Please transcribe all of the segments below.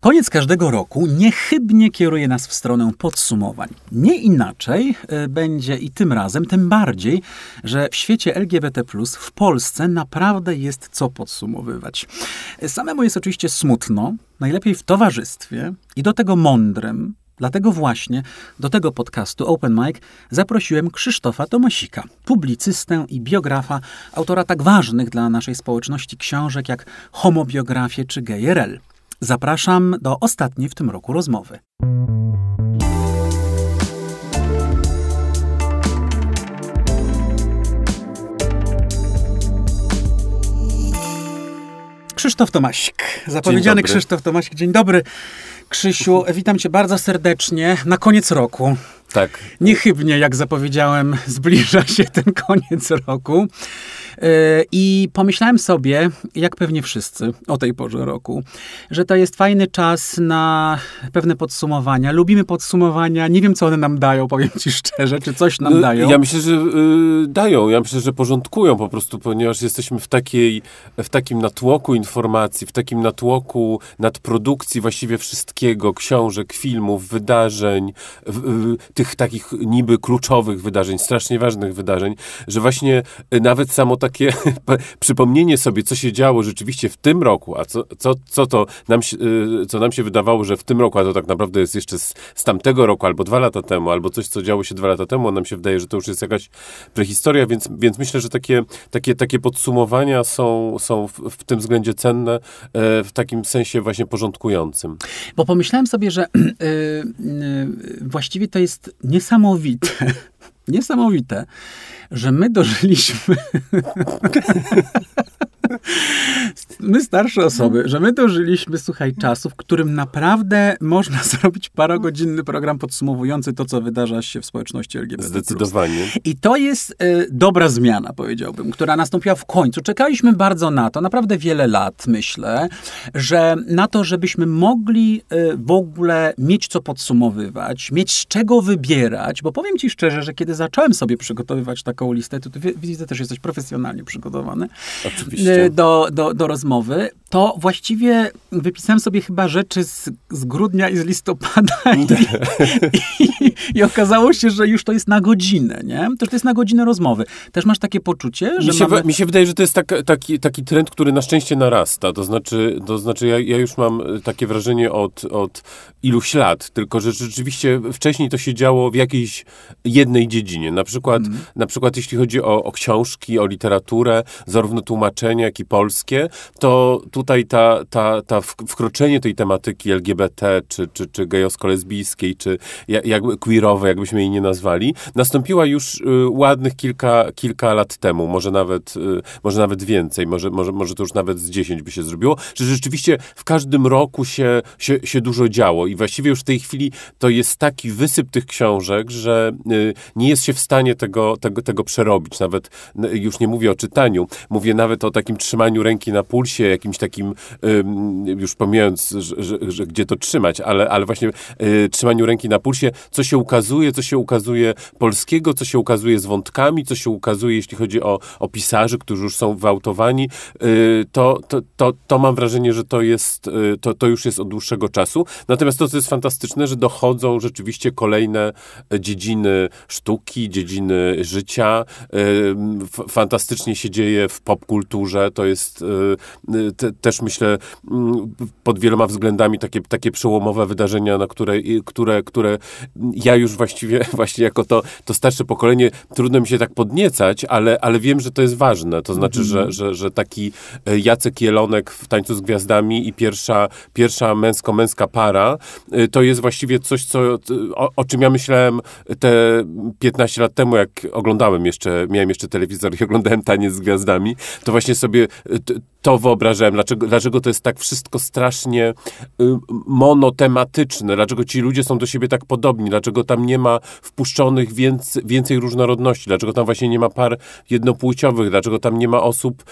Koniec każdego roku niechybnie kieruje nas w stronę podsumowań. Nie inaczej e, będzie i tym razem, tym bardziej, że w świecie LGBT, w Polsce naprawdę jest co podsumowywać. Samemu jest oczywiście smutno, najlepiej w towarzystwie i do tego mądrym. Dlatego właśnie do tego podcastu Open Mic zaprosiłem Krzysztofa Tomasika, publicystę i biografa, autora tak ważnych dla naszej społeczności książek jak Homobiografie czy GRL. Zapraszam do ostatniej w tym roku rozmowy. Krzysztof Tomasik, zapowiedziany Krzysztof Tomasik. Dzień dobry. Krzysiu, witam cię bardzo serdecznie na koniec roku. Tak. Niechybnie, jak zapowiedziałem, zbliża się ten koniec roku. E, I pomyślałem sobie, jak pewnie wszyscy o tej porze roku, że to jest fajny czas na pewne podsumowania. Lubimy podsumowania. Nie wiem, co one nam dają, powiem ci szczerze, czy coś nam no, dają. Ja myślę, że y, dają. Ja myślę, że porządkują po prostu, ponieważ jesteśmy w, takiej, w takim natłoku informacji, w takim natłoku nadprodukcji właściwie wszystkiego, książek, filmów, wydarzeń, y, y, tych takich niby kluczowych wydarzeń, strasznie ważnych wydarzeń, że właśnie y, nawet samo takie przypomnienie sobie, co się działo rzeczywiście w tym roku, a co, co, co to nam, y, co nam się wydawało, że w tym roku, a to tak naprawdę jest jeszcze z, z tamtego roku, albo dwa lata temu, albo coś, co działo się dwa lata temu, nam się wydaje, że to już jest jakaś prehistoria, więc, więc myślę, że takie, takie, takie podsumowania są, są w, w tym względzie cenne, e, w takim sensie właśnie porządkującym. Bo pomyślałem sobie, że yy, yy, właściwie to jest niesamowite, niesamowite, że my dożyliśmy. My starsze osoby, że my dożyliśmy, słuchaj, czasu, w którym naprawdę można zrobić parogodzinny program podsumowujący to, co wydarza się w społeczności LGBT. Zdecydowanie. I to jest y, dobra zmiana, powiedziałbym, która nastąpiła w końcu. Czekaliśmy bardzo na to, naprawdę wiele lat, myślę, że na to, żebyśmy mogli y, w ogóle mieć co podsumowywać, mieć z czego wybierać, bo powiem ci szczerze, że kiedy zacząłem sobie przygotowywać taką listę, to widzę też, jesteś profesjonalnie przygotowany. Oczywiście. Y, do, do, do rozmowy, to właściwie wypisałem sobie chyba rzeczy z, z grudnia i z listopada i, i, i, okazało się, że już to jest na godzinę, nie? To, to jest na godzinę rozmowy. Też masz takie poczucie, że mi się, mamy... mi się wydaje, że to jest tak, taki, taki trend, który na szczęście narasta. To znaczy, to znaczy ja, ja już mam takie wrażenie od, od iluś lat, tylko że rzeczywiście wcześniej to się działo w jakiejś jednej dziedzinie. Na przykład, mm. na przykład jeśli chodzi o, o książki, o literaturę, zarówno tłumaczenia, jak i polskie, to tutaj ta, ta, ta wkroczenie tej tematyki LGBT, czy, czy, czy gejowsko-lesbijskiej, czy jakby queerowej, jakbyśmy jej nie nazwali, nastąpiła już y, ładnych kilka, kilka lat temu, może nawet, y, może nawet więcej, może, może, może to już nawet z dziesięć by się zrobiło, że rzeczywiście w każdym roku się, się, się dużo działo i właściwie już w tej chwili to jest taki wysyp tych książek, że y, nie jest się w stanie tego, tego, tego przerobić. Nawet już nie mówię o czytaniu, mówię nawet o takim trzymaniu ręki na pulsie, jakimś takim, już pomijając, że, że, że gdzie to trzymać, ale, ale właśnie trzymaniu ręki na pulsie, co się ukazuje, co się ukazuje polskiego, co się ukazuje z wątkami, co się ukazuje, jeśli chodzi o, o pisarzy, którzy już są wyautowani, y, to, to, to, to mam wrażenie, że to jest, y, to, to już jest od dłuższego czasu. Natomiast to, co jest fantastyczne, że dochodzą rzeczywiście kolejne dziedziny sztuki, dziedziny życia. Fantastycznie się dzieje w popkulturze, to jest te, też myślę mm, pod wieloma względami takie, takie przełomowe wydarzenia, na które, które, które ja już właściwie właśnie jako to, to starsze pokolenie trudno mi się tak podniecać, ale, ale wiem, że to jest ważne. To znaczy, mm -hmm. że, mhm. że, że taki e, Jacek Jelonek w Tańcu z Gwiazdami i pierwsza, pierwsza męsko-męska para e, to jest właściwie coś, co, o, o czym ja myślałem te 15 lat temu, jak oglądałem jeszcze, miałem jeszcze telewizor i oglądałem Taniec z Gwiazdami, to właśnie sobie to wyobrażałem, dlaczego, dlaczego to jest tak wszystko strasznie y, monotematyczne, dlaczego ci ludzie są do siebie tak podobni, dlaczego tam nie ma wpuszczonych więcej, więcej różnorodności, dlaczego tam właśnie nie ma par jednopłciowych, dlaczego tam nie ma osób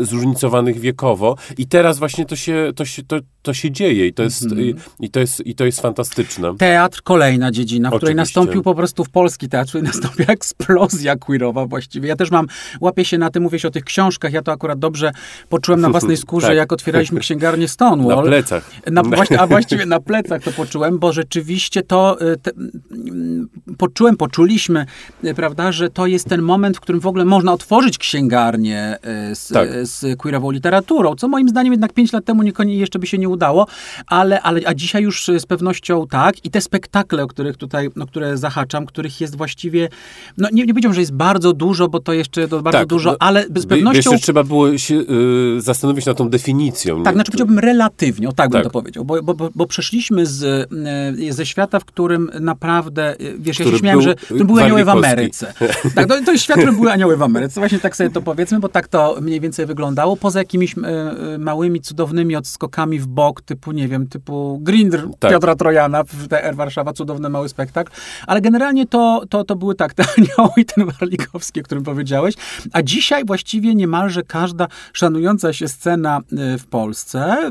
y, zróżnicowanych wiekowo. I teraz właśnie to się, to się, to, to się dzieje i to, jest, mm i, i, to jest, i to jest fantastyczne. Teatr, kolejna dziedzina, w Oczywiście. której nastąpił po prostu w polski teatr, której nastąpiła eksplozja queerowa właściwie. Ja też mam, łapię się na tym, mówię się o tych książkach, ja to akurat dobrze po poczułem na własnej skórze, Tak. jak otwieraliśmy księgarnię Stonewall. Na plecach. Na, a właściwie na plecach to poczułem, bo rzeczywiście to y, te, mm, poczułem, poczuliśmy, y, prawda, że to jest ten moment, w którym w ogóle można otworzyć księgarnię y, z, Tak. z queerową literaturą, co moim zdaniem jednak pięć lat temu niekoniecznie jeszcze by się nie udało, ale, ale a dzisiaj już y, z pewnością tak i te spektakle, o których tutaj, o które zahaczam, których jest właściwie, no nie, nie powiedziałbym, że jest bardzo dużo, bo to jeszcze to bardzo Tak, dużo, no, ale z pewnością... Wiesz, że trzeba było się y, zastanowić nad tą definicją. Tak, nie? znaczy powiedziałbym relatywnie, o tak bym Tak. to powiedział, bo, bo, bo, bo przeszliśmy z, e, ze świata, w którym naprawdę, e, wiesz, ja Który się śmiałem, był że którym były anioły w. Ameryce. Tak, to, to jest świat, w którym były anioły w Ameryce, właśnie tak sobie to powiedzmy, bo tak to mniej więcej wyglądało, poza jakimiś e, małymi, cudownymi odskokami w bok, typu, nie wiem, typu Grindr Tak. Piotra Trojana w TR Warszawa, cudowny mały spektakl, ale generalnie to, to, to były tak, te anioły i ten Warlikowski, o którym powiedziałeś, a dzisiaj właściwie niemalże każda szanująca się scena y, w Polsce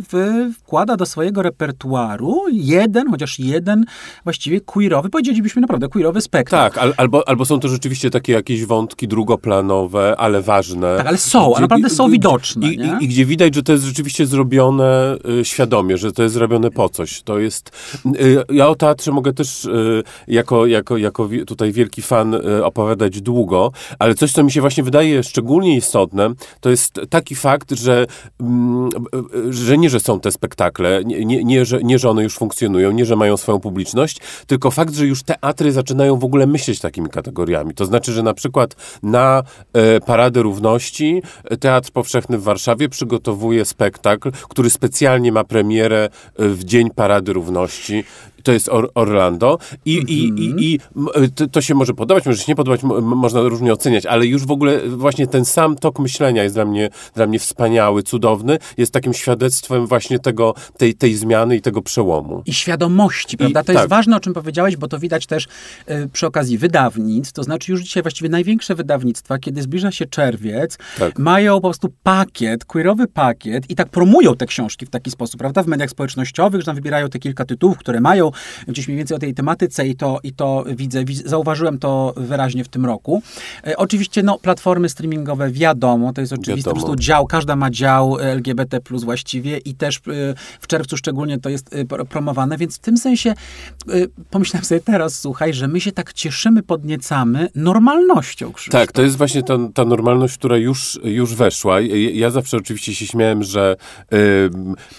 wkłada do swojego repertuaru jeden, chociaż jeden właściwie queerowy, powiedzielibyśmy naprawdę queerowy spektakl. Tak, al, albo, albo są to rzeczywiście takie jakieś wątki drugoplanowe, ale ważne. Tak, ale są, a naprawdę są widoczne, I, i, I gdzie widać, że to jest rzeczywiście zrobione y, świadomie, że to jest zrobione po coś. To jest... Y, ja o teatrze mogę też y, jako, jako, jako tutaj wielki fan y, opowiadać długo, ale coś, co mi się właśnie wydaje szczególnie istotne, to jest taki fakt, że, mm, że nie, że są te spektakle, nie, nie, nie, że, nie, że one już funkcjonują, nie, że mają swoją publiczność, tylko fakt, że już teatry zaczynają w ogóle myśleć takimi kategoriami. To znaczy, że na przykład na e, Paradę Równości e, Teatr Powszechny w Warszawie przygotowuje spektakl, który specjalnie ma premierę e, w Dzień Parady Równości. To jest Or Orlando i, i, i, i m, e, to, to się może podobać, może się nie podobać, można różnie oceniać, ale już w ogóle właśnie ten sam tok myślenia jest dla mnie, dla mnie wspaniały, cudowny, jest takim świadectwem właśnie tego, tej, tej zmiany i tego przełomu. i świadomości, prawda? To jest tak. ważne, o czym powiedziałeś, bo to widać też e, przy okazji wydawnictw, to znaczy już dzisiaj właściwie największe wydawnictwa, kiedy zbliża się czerwiec, Tak. mają po prostu pakiet, queerowy pakiet i tak promują te książki w taki sposób, prawda? W mediach społecznościowych, że tam wybierają te kilka tytułów, które mają gdzieś mniej więcej o tej tematyce i to, i to widzę, zauważyłem to wyraźnie w tym roku. E, oczywiście, no, platformy streamingowe, wiadomo, to jest oczywiste, po Wiadomo. prostu dział, każda ma dział LGBT plus właściwie i też y, w czerwcu szczególnie to jest pro- promowane, więc w tym sensie pomyślałem sobie teraz, słuchaj, że my się tak cieszymy, podniecamy normalnością, Krzysztof. Tak, to jest właśnie ta, ta normalność, która już, już weszła. Ja, zawsze oczywiście się śmiałem, że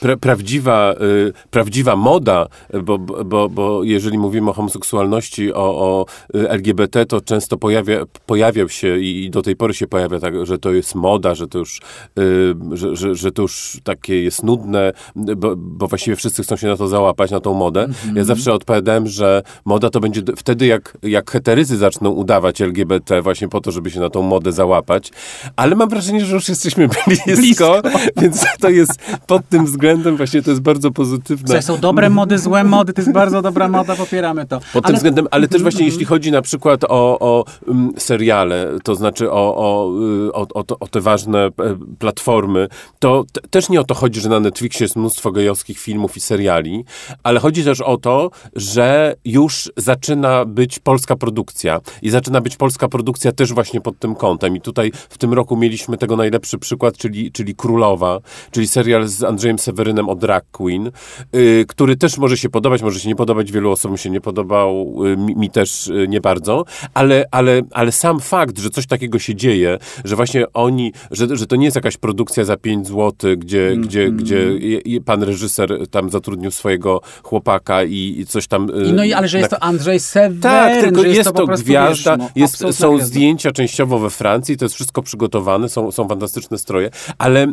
pra, prawdziwa, y, prawdziwa moda, bo, bo, bo jeżeli mówimy o homoseksualności, o, o y, LGBT, to często pojawia, pojawiał się i do tej pory się pojawia tak, że to jest moda, że to już, y, że, że, że to już takie jest nudne, bo, bo właściwie wszyscy chcą się na to załapać, na tą modę. Ja zawsze odpowiadałem, że moda to będzie wtedy, jak, jak heteryzy zaczną udawać LGBT właśnie po to, żeby się na tą modę załapać. Ale mam wrażenie, że już jesteśmy blisko, Blisko. więc to jest pod tym względem właśnie to jest bardzo pozytywne. Słuchaj, są dobre mody, złe mody, to jest bardzo dobra moda, popieramy to. Pod tym względem, ale też właśnie jeśli chodzi na przykład o, o mm, seriale, to znaczy o, o, y, o, o, te ważne e, platformy, to też nie o to chodzi, że na Netflixie jest mnóstwo gejowskich filmów i seriali, ale chodzi też o to, że już zaczyna być polska produkcja i zaczyna być polska produkcja też właśnie pod tym kątem i tutaj w tym roku mieliśmy tego najlepszy przykład, czyli, czyli Królowa, czyli serial z Andrzejem Sewerynem o drag queen, y, który też może się podobać, może się nie podobać, wielu osobom się nie podobał, y, mi, mi też y, nie bardzo, ale, ale, ale sam fakt, że coś takiego się dzieje, że właśnie oni, że, że to nie jest jakaś produkcja za 5 zł, gdzie, gdzie, gdzie je- je- pan reżyser tam zatrudnił swojego chłopaka i, i coś tam... y, I no i ale że jest to Andrzej Seweryn, tak, tylko że jest, po to prostu, gwiazda, wiesz, no, jest, są gwiazda. zdjęcia częściowo we Francji, to jest wszystko przygotowane, są, są fantastyczne stroje, ale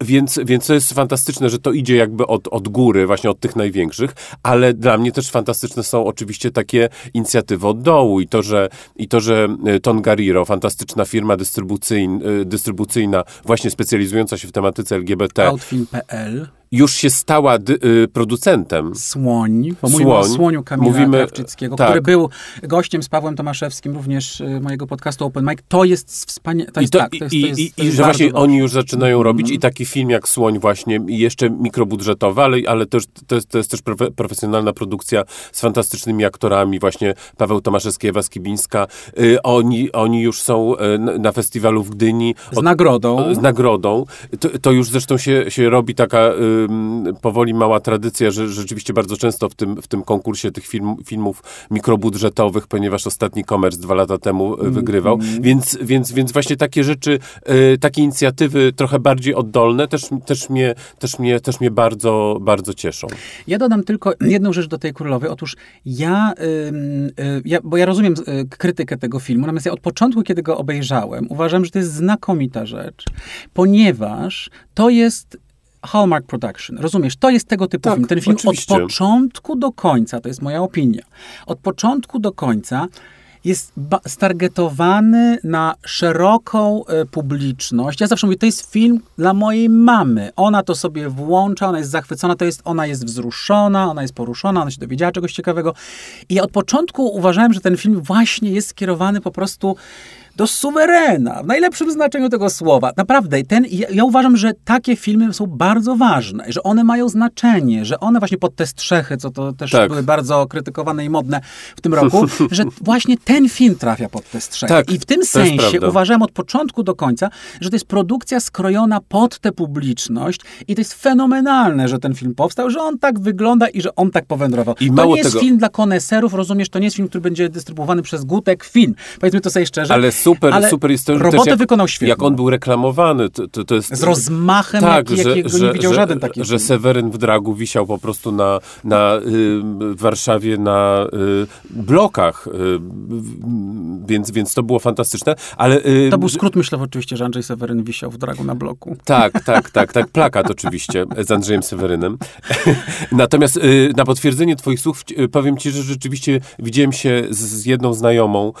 więc, więc to jest fantastyczne, że to idzie jakby od, od góry, właśnie od tych największych, ale dla mnie też fantastyczne są oczywiście takie inicjatywy od dołu i to, że, i to, że y, Tongariro, fantastyczna firma dystrybucyjn, y, dystrybucyjna, właśnie specjalizująca się w tematyce LGBT, już się stała y, producentem. Słoń, bo mówimy o Słoń. Słoniu Kamila Mówimy- Krawczyckiego, tak. który był gościem z Pawłem Tomaszewskim również y, mojego podcastu Open Mic. To jest wspaniałe, to I, to, tak, to jest, i, to jest, i, to i że właśnie ważne. oni już zaczynają robić Mhm. i taki film jak Słoń właśnie, jeszcze mikrobudżetowy, ale, ale też, to, jest, to jest też profe, profesjonalna produkcja z fantastycznymi aktorami, właśnie Paweł Tomaszewski, Ewa Skibińska. Y, oni, oni już są y, na- festiwalu w Gdyni. Z nagrodą. Z nagrodą. To, już zresztą się, się robi taka powoli mała tradycja, że rzeczywiście bardzo często w tym, w tym konkursie tych film, filmów mikrobudżetowych, ponieważ ostatni Commerce dwa lata temu y, wygrywał, Mhm. więc, więc, więc właśnie takie rzeczy, y, takie inicjatywy trochę bardziej oddolne też, też, mnie, też, mnie, też mnie bardzo, bardzo cieszą. Ja dodam tylko jedną rzecz do tej królowej. Otóż ja, y, ja bo ja rozumiem krytykę tego filmu, natomiast ja od początku, kiedy go obejrzałem, uważam, że to jest znakomita rzecz, ponieważ to jest Hallmark Production. Rozumiesz? To jest tego typu Tak, film. Ten film oczywiście. od początku do końca, to jest moja opinia, od początku do końca jest stargetowany na szeroką e, publiczność. Ja zawsze mówię, to jest film dla mojej mamy. Ona to sobie włącza, ona jest zachwycona, to jest, ona jest wzruszona, ona jest poruszona, ona się dowiedziała czegoś ciekawego. I ja od początku uważałem, że ten film właśnie jest skierowany po prostu do suwerena, w najlepszym znaczeniu tego słowa. Naprawdę, ten, ja, ja uważam, że takie filmy są bardzo ważne, że one mają znaczenie, że one właśnie pod te strzechy, co to też Tak. były bardzo krytykowane i modne w tym roku, że właśnie ten film trafia pod te strzechy. Tak, I w tym to sensie uważałem od początku do końca, że to jest produkcja skrojona pod tę publiczność i to jest fenomenalne, że ten film powstał, że on tak wygląda i że on tak powędrował. I to mało nie jest tego- film dla koneserów, rozumiesz, to nie jest film, który będzie dystrybuowany przez Gutek Film. Powiedzmy to sobie szczerze. Ale super, Ale super jest to, robotę jak, wykonał świetnie. jak on był reklamowany, to, to, to jest... Z rozmachem, tak, jaki, że, jakiego że, nie widział że, żaden taki że. Seweryn w Dragu wisiał po prostu na, na y, w Warszawie na y, blokach, y, więc, więc to było fantastyczne, ale... y, To był skrót myślowy oczywiście, że Andrzej Seweryn wisiał w dragu na bloku. Tak, tak, tak, tak. Plakat oczywiście z Andrzejem Sewerynem. Natomiast y, na potwierdzenie twoich słów powiem ci, że rzeczywiście widziałem się z, z jedną znajomą,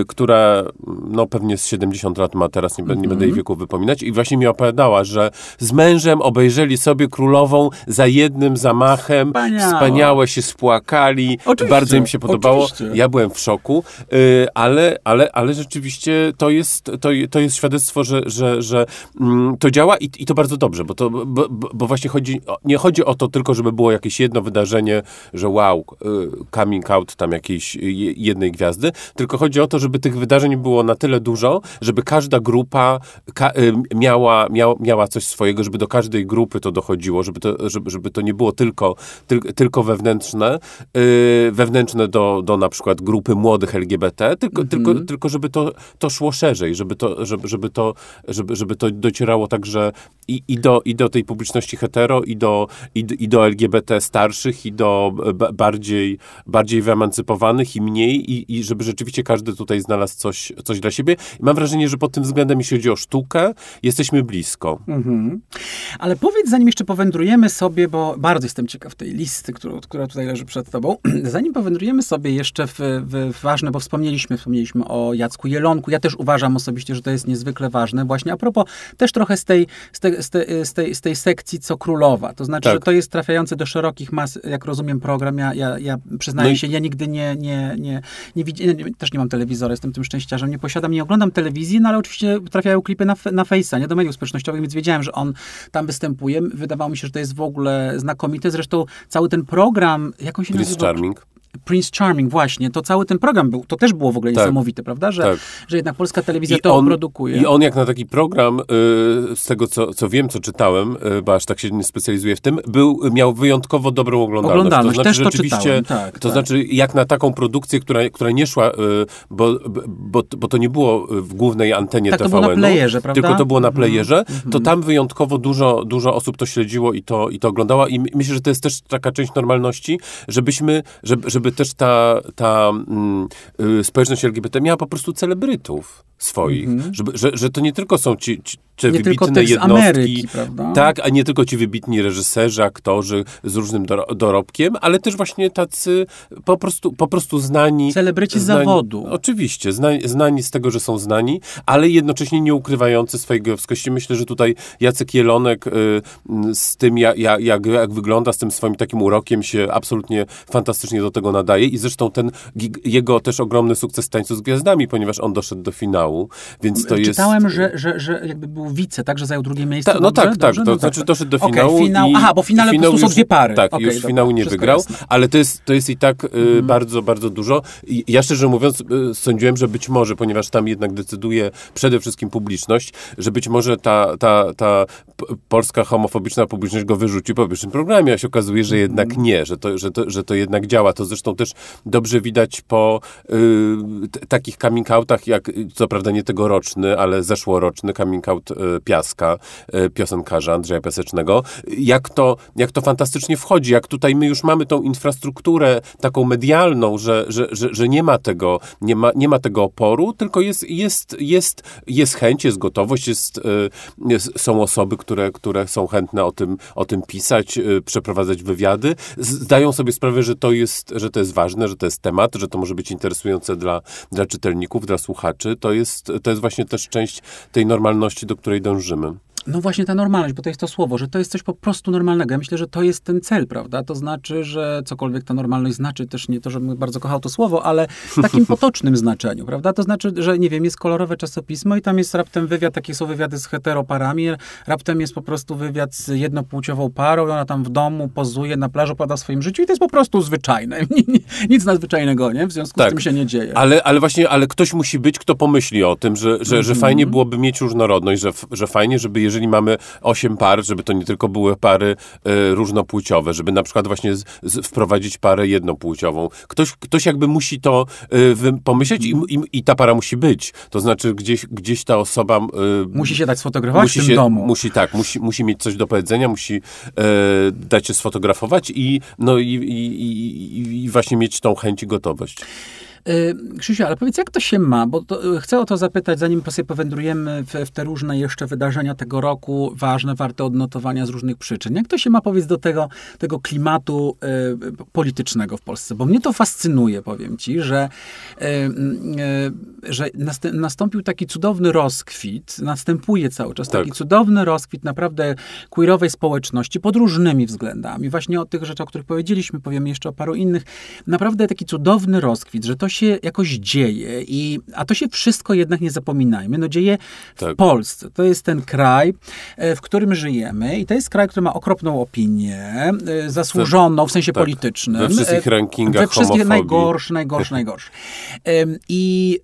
y, która no pewnie z 70 lat ma teraz, nie, nie będę jej wieku wypominać i właśnie mi opowiadała, że z mężem obejrzeli sobie Królową za jednym zamachem. Wspaniałe. Wspaniałe się spłakali. Oczywiście, Bardzo im się podobało. oczywiście. Ja byłem w szoku, y, ale, ale, ale rzeczywiście to jest, to, to jest świadectwo, że, że, że mm, to działa i, i to bardzo dobrze, bo, to, bo, bo- właśnie chodzi, nie chodzi o to tylko, żeby było jakieś jedno wydarzenie, że wow, y, coming out tam jakiejś je- jednej gwiazdy, tylko chodzi o to, żeby tych wydarzeń było na tyle dużo, żeby każda grupa ka, y, miała, miała, miała coś swojego, żeby do każdej grupy to dochodziło, żeby to, żeby, żeby to nie było tylko, tyl, tylko wewnętrzne, y, wewnętrzne do, do na przykład grupy młodych LGBT, tylko, tylko, tylko żeby to, to szło szerzej, żeby to, żeby, żeby to, żeby, żeby to docierało także i, i, do, i do tej publiczności hetero, i do, i, i do LGBT starszych, i do ba- bardziej, bardziej wyemancypowanych, i mniej, i, i żeby rzeczywiście każdy tutaj znalazł coś, coś dla siebie. I mam wrażenie, że pod tym względem, jeśli chodzi o sztukę, jesteśmy blisko. Mhm. Ale powiedz, zanim jeszcze powędrujemy sobie, bo bardzo jestem ciekaw tej listy, którą, która tutaj leży przed tobą, zanim powędrujemy sobie jeszcze w, w, ważne, bo wspomnieliśmy, wspomnieliśmy o Jacku Jelonku. Ja też uważam osobiście, że to jest niezwykle ważne. Właśnie a propos też trochę z tej, z tej, z tej, z tej, z tej sekcji co królowa. To znaczy, Tak. że to jest trafiający do szerokich mas, jak rozumiem program. Ja, ja, ja przyznaję No i- się, ja nigdy nie, nie, nie, nie widziałem, też nie mam telewizora, jestem tym szczęściarzem, nie posiadam, nie oglądam telewizji, no ale oczywiście trafiają klipy na, na Face'a, nie do mediów społecznościowych, więc wiedziałem, że on tam występuje. Wydawało mi się, że to jest w ogóle znakomite. Zresztą cały ten program, jak on się Prince nazywa? Charming. Prince Charming, właśnie. To cały ten program był, to też było w ogóle Tak. niesamowite, prawda? Że, Tak. że jednak polska telewizja to produkuje. I on jak na taki program, y, z tego co, co wiem, co czytałem, y, bo aż tak się nie specjalizuję w tym, był, miał wyjątkowo dobrą oglądalność. Oglądalność, to znaczy, też to rzeczywiście, czytałem, tak, to tak. znaczy jak na taką produkcję, która, która nie szła, y, bo, bo, bo to nie było w głównej antenie Tak, to TVN-u, było na playerze, prawda? tylko to było na Mhm, playerze, to tam wyjątkowo dużo, dużo osób to śledziło i to, i to oglądało i my- myślę, że to jest też taka część normalności, żebyśmy, żeby, żeby też ta, ta mm, y, społeczność LGBT miała po prostu celebrytów swoich, Mhm. żeby, że, że to nie tylko są ci, ci, te nie wybitne tylko jednostki. Ameryki, prawda? Tak, a nie tylko ci wybitni reżyserzy, aktorzy z różnym dorobkiem, ale też właśnie tacy po prostu, po prostu znani. Celebryci z zawodu. Oczywiście, znani, znani z tego, że są znani, ale jednocześnie nie ukrywający swojej gejowskości. Myślę, że tutaj Jacek Jelonek y, z tym, jak, jak, jak wygląda, z tym swoim takim urokiem się absolutnie fantastycznie do tego nadaje i zresztą ten jego też ogromny sukces Tańcu z Gwiazdami, ponieważ on doszedł do finału, więc to Czytałem, jest... Czytałem, że, że, że jakby był wice, tak, że zajął drugie miejsce. Ta, no dobrze? tak, tak, dobrze? to no znaczy tak. doszedł do Okay, finału finał, i Aha, bo w finale finał po prostu już, są dwie pary. Tak, okay, już dobra, finału nie wygrał, ale to jest, to jest i tak y, Mhm. bardzo, bardzo dużo. I ja szczerze mówiąc y, sądziłem, że być może, ponieważ tam jednak decyduje przede wszystkim publiczność, że być może ta, ta, ta polska homofobiczna publiczność go wyrzuci po pierwszym programie, a się okazuje, że jednak Mhm. nie, że to, że to, że to jednak działa. To zresztą też dobrze widać po y, t- takich coming outach, jak co prawda nie tegoroczny, ale zeszłoroczny coming out Piaska, y, piosenkarza Andrzeja Piasecznego, jak to, jak to fantastycznie wchodzi, jak tutaj my już mamy tą infrastrukturę taką medialną, że, że, że, że nie ma tego, nie ma, nie ma tego oporu, tylko jest, jest, jest, jest chęć, jest gotowość, jest, y, jest, są osoby, które, które są chętne o tym, o tym pisać, y, przeprowadzać wywiady, zdają sobie sprawę, że to jest, że to jest ważne, że to jest temat, że to może być interesujące dla, dla czytelników, dla słuchaczy. To jest, to jest właśnie też część tej normalności, do której dążymy. No właśnie ta normalność, bo to jest to słowo, że to jest coś po prostu normalnego. Ja myślę, że to jest ten cel, prawda? To znaczy, że cokolwiek ta normalność znaczy, też nie to, żebym bardzo kochał to słowo, ale w takim potocznym znaczeniu, prawda? To znaczy, że nie wiem, jest kolorowe czasopismo i tam jest raptem wywiad, takie są wywiady z heteroparami, raptem jest po prostu wywiad z jednopłciową parą i ona tam w domu pozuje, na plaży pada w swoim życiu i to jest po prostu zwyczajne. Nic nadzwyczajnego, nie? W związku Tak. z tym się nie dzieje. Ale, ale właśnie, ale ktoś musi być, kto pomyśli o tym, że, że, że fajnie byłoby mieć różnorodność, że, że fajnie, żeby jeżeli mamy osiem par, żeby to nie tylko były pary e, różnopłciowe, żeby na przykład właśnie z, z, wprowadzić parę jednopłciową. Ktoś, ktoś jakby musi to wy, pomyśleć i, i, i ta para musi być. To znaczy gdzieś, gdzieś ta osoba... e, Musi się dać sfotografować musi w tym się, domu. Musi tak, musi, musi mieć coś do powiedzenia, musi dać się sfotografować i, no, i, i, i właśnie mieć tą chęć i gotowość. Y, Krzysiu, ale powiedz, jak to się ma? Bo to, y, chcę o to zapytać, zanim sobie powędrujemy w, w te różne jeszcze wydarzenia tego roku, ważne, warte odnotowania z różnych przyczyn. Jak to się ma, powiedz, do tego, tego klimatu y, politycznego w Polsce? Bo mnie to fascynuje, powiem ci, że, y, y, że nastę- nastąpił taki cudowny rozkwit, następuje cały czas Tak. taki cudowny rozkwit naprawdę queerowej społeczności pod różnymi względami. Właśnie o tych rzeczach, o których powiedzieliśmy, powiem jeszcze o paru innych. Naprawdę taki cudowny rozkwit, że to się jakoś dzieje. I, a to się wszystko jednak nie zapominajmy, no dzieje w Tak. Polsce. To jest ten kraj, e, w którym żyjemy i to jest kraj, który ma okropną opinię, e, zasłużoną w sensie tak. politycznym. We wszystkich E, rankingach We wszystkich homofobii. najgorszy, najgorszy, najgorszy. I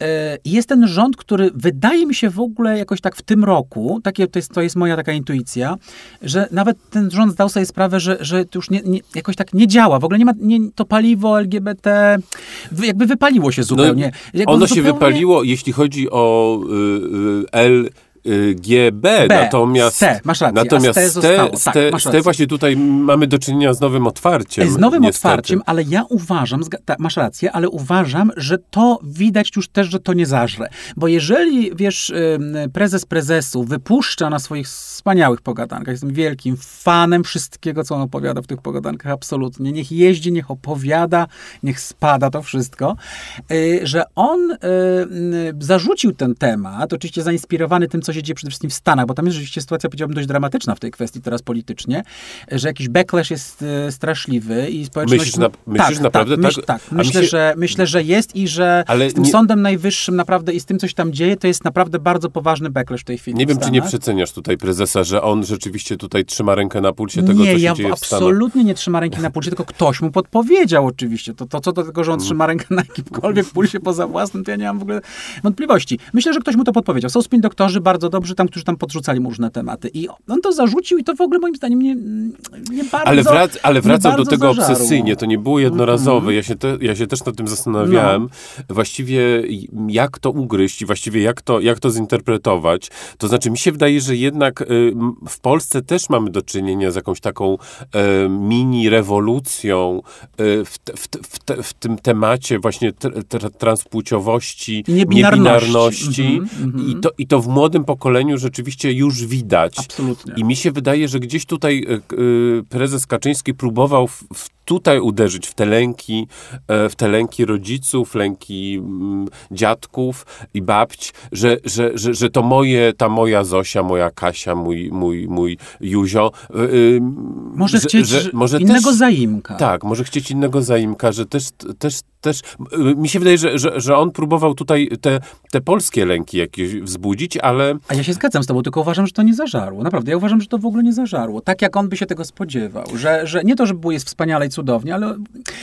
jest ten rząd, który wydaje mi się w ogóle jakoś tak w tym roku, takie, to, jest, to jest moja taka intuicja, że nawet ten rząd zdał sobie sprawę, że, że to już nie, nie, jakoś tak nie działa. W ogóle nie ma, nie, to paliwo LGBT jakby wypaliło się zupełnie. Jakby No, ono się zupełnie- wypaliło, jeśli chodzi o y, y, L. y, GB, B, natomiast, masz rację, natomiast z T z zostało. T, z Tak, masz rację. właśnie tutaj mamy do czynienia z nowym otwarciem. Z nowym niestety. otwarciem, ale ja uważam, masz rację, ale uważam, że to widać już też, że to nie zażre. Bo jeżeli, wiesz, prezes prezesu wypuszcza na swoich wspaniałych pogadankach, jestem wielkim fanem wszystkiego, co on opowiada w tych pogadankach, absolutnie. Niech jeździ, niech opowiada, niech spada to wszystko, y, że on zarzucił ten temat, oczywiście zainspirowany tym, co się dzieje przede wszystkim w Stanach, bo tam jest rzeczywiście sytuacja, powiedziałbym, dość dramatyczna w tej kwestii teraz politycznie, że jakiś backlash jest y, straszliwy i społeczność... Myślisz na- myślisz naprawdę tak? Myśl, tak? tak. Myślę, się- że, myślę, że jest i że Ale z tym nie- Sądem Najwyższym naprawdę i z tym, co się tam dzieje, to jest naprawdę bardzo poważny backlash w tej chwili Nie wiem, czy nie przeceniasz tutaj prezesa, że on rzeczywiście tutaj trzyma rękę na pulsie tego, nie, co się ja dzieje w Stanach. absolutnie nie trzyma ręki na pulsie, tylko ktoś mu podpowiedział oczywiście. To, to co do tego, że on trzyma rękę na jakimkolwiek pulsie poza własnym, to ja nie mam w ogóle wątpliwości. Myślę, że ktoś mu to podpowiedział. Są spin doktorzy bardzo dobrzy tam, którzy tam podrzucali mu różne tematy. I on to zarzucił i to w ogóle moim zdaniem nie, nie bardzo Ale, wrac, ale nie wracał do bardzo tego zażarło. obsesyjnie, to nie było jednorazowe. Ja, się te, ja się też nad tym zastanawiałem. No. Właściwie jak to ugryźć i właściwie jak to, jak to zinterpretować. To znaczy mi się wydaje, że jednak y, w Polsce też mamy do czynienia z jakąś taką e, mini rewolucją y, w, te, w, te, w, te, w tym temacie właśnie tr, tr, transpłciowości, niebinarności. niebinarności. Mhm, mhm. I, to, I to w młodym pokoleniu rzeczywiście już widać. Absolutnie. I mi się wydaje, że gdzieś tutaj y, prezes Kaczyński próbował w, w tutaj uderzyć w te lęki, w te lęki rodziców, lęki mm, dziadków i babć, że, że, że, że to moje, ta moja Zosia, moja Kasia, mój, mój, mój Juzio. Może chcieć że, może innego też, zaimka. Tak, może chcieć innego zaimka, że też, też, też mi się wydaje, że, że, że on próbował tutaj te, te polskie lęki jakieś wzbudzić, ale... A ja się zgadzam z tobą, tylko uważam, że to nie zażarło. Naprawdę, ja uważam, że to w ogóle nie zażarło. Tak jak on by się tego spodziewał. Że, że nie to, że było jest wspaniale i cudownie, ale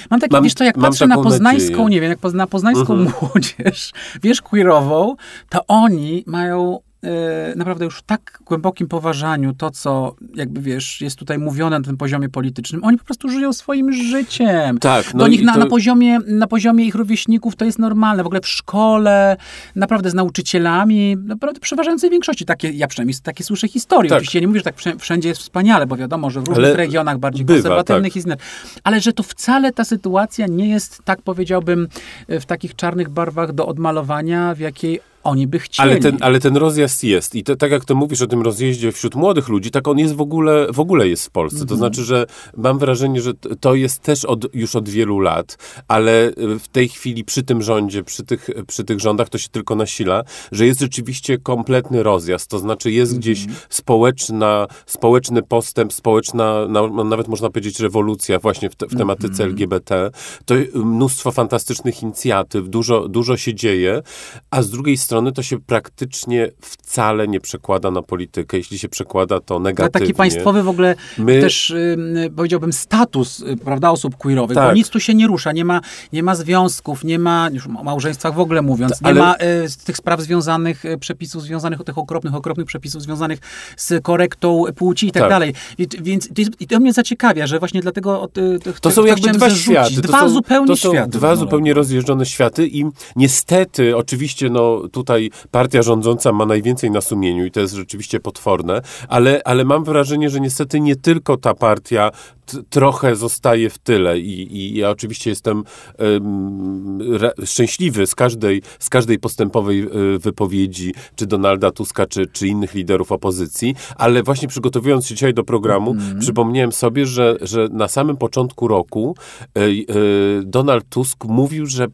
mam takie, mam, wiesz co, jak patrzę na poznańską, nadzieję. nie wiem, jak na poznańską mhm. młodzież, wiesz, queerową, to oni mają naprawdę już w tak głębokim poważaniu to, co jakby wiesz, jest tutaj mówione na tym poziomie politycznym, oni po prostu żyją swoim życiem. Tak. No Do nich na, to... na, poziomie, na poziomie ich rówieśników to jest normalne. W ogóle w szkole, naprawdę z nauczycielami, naprawdę przeważającej większości. Takie, ja przynajmniej takie słyszę historie. Tak. Oczywiście nie mówię, że tak wszędzie jest wspaniale, bo wiadomo, że w różnych Ale regionach bardziej bywa, konserwatywnych tak. jest Ale że to wcale ta sytuacja nie jest, tak powiedziałbym, w takich czarnych barwach do odmalowania, w jakiej oni by chcieli. Ale ten, ale ten rozjazd jest. I to, tak jak to mówisz o tym rozjeździe wśród młodych ludzi, tak on jest w ogóle, w ogóle jest w Polsce. To mhm. znaczy, że mam wrażenie, że to jest też od, już od wielu lat, ale w tej chwili przy tym rządzie, przy tych, przy tych rządach to się tylko nasila, że jest rzeczywiście kompletny rozjazd. To znaczy jest mhm. gdzieś społeczna, społeczny postęp, społeczna, nawet można powiedzieć rewolucja właśnie w, te, w tematyce mhm. LGBT. To mnóstwo fantastycznych inicjatyw, dużo, dużo się dzieje, a z drugiej strony strony to się praktycznie wcale nie przekłada na politykę. Jeśli się przekłada, to negatywnie. taki państwowy w ogóle My... też, powiedziałbym, status y, prawda, osób queerowych, tak. bo nic tu się nie rusza. Nie ma, nie ma związków, nie ma, już o małżeństwach w ogóle mówiąc, nie Ale... ma y, tych spraw związanych, y, przepisów związanych, tych okropnych, okropnych przepisów związanych z korektą płci i tak, tak. dalej. Więc to, jest, i to mnie zaciekawia, że właśnie dlatego... To, to są jakby dwa światy. Dwa są, zupełnie to są światy. Dwa zupełnie rozjeżdżone światy i niestety, oczywiście, no tutaj tutaj partia rządząca ma najwięcej na sumieniu i to jest rzeczywiście potworne, ale, ale mam wrażenie, że niestety nie tylko ta partia trochę zostaje w tyle i, i ja oczywiście jestem re, szczęśliwy z każdej, z każdej postępowej y, wypowiedzi, czy Donalda Tuska, czy, czy innych liderów opozycji, ale właśnie przygotowując się dzisiaj do programu, mm. przypomniałem sobie, że, że na samym początku roku y, y, Donald Tusk mówił, że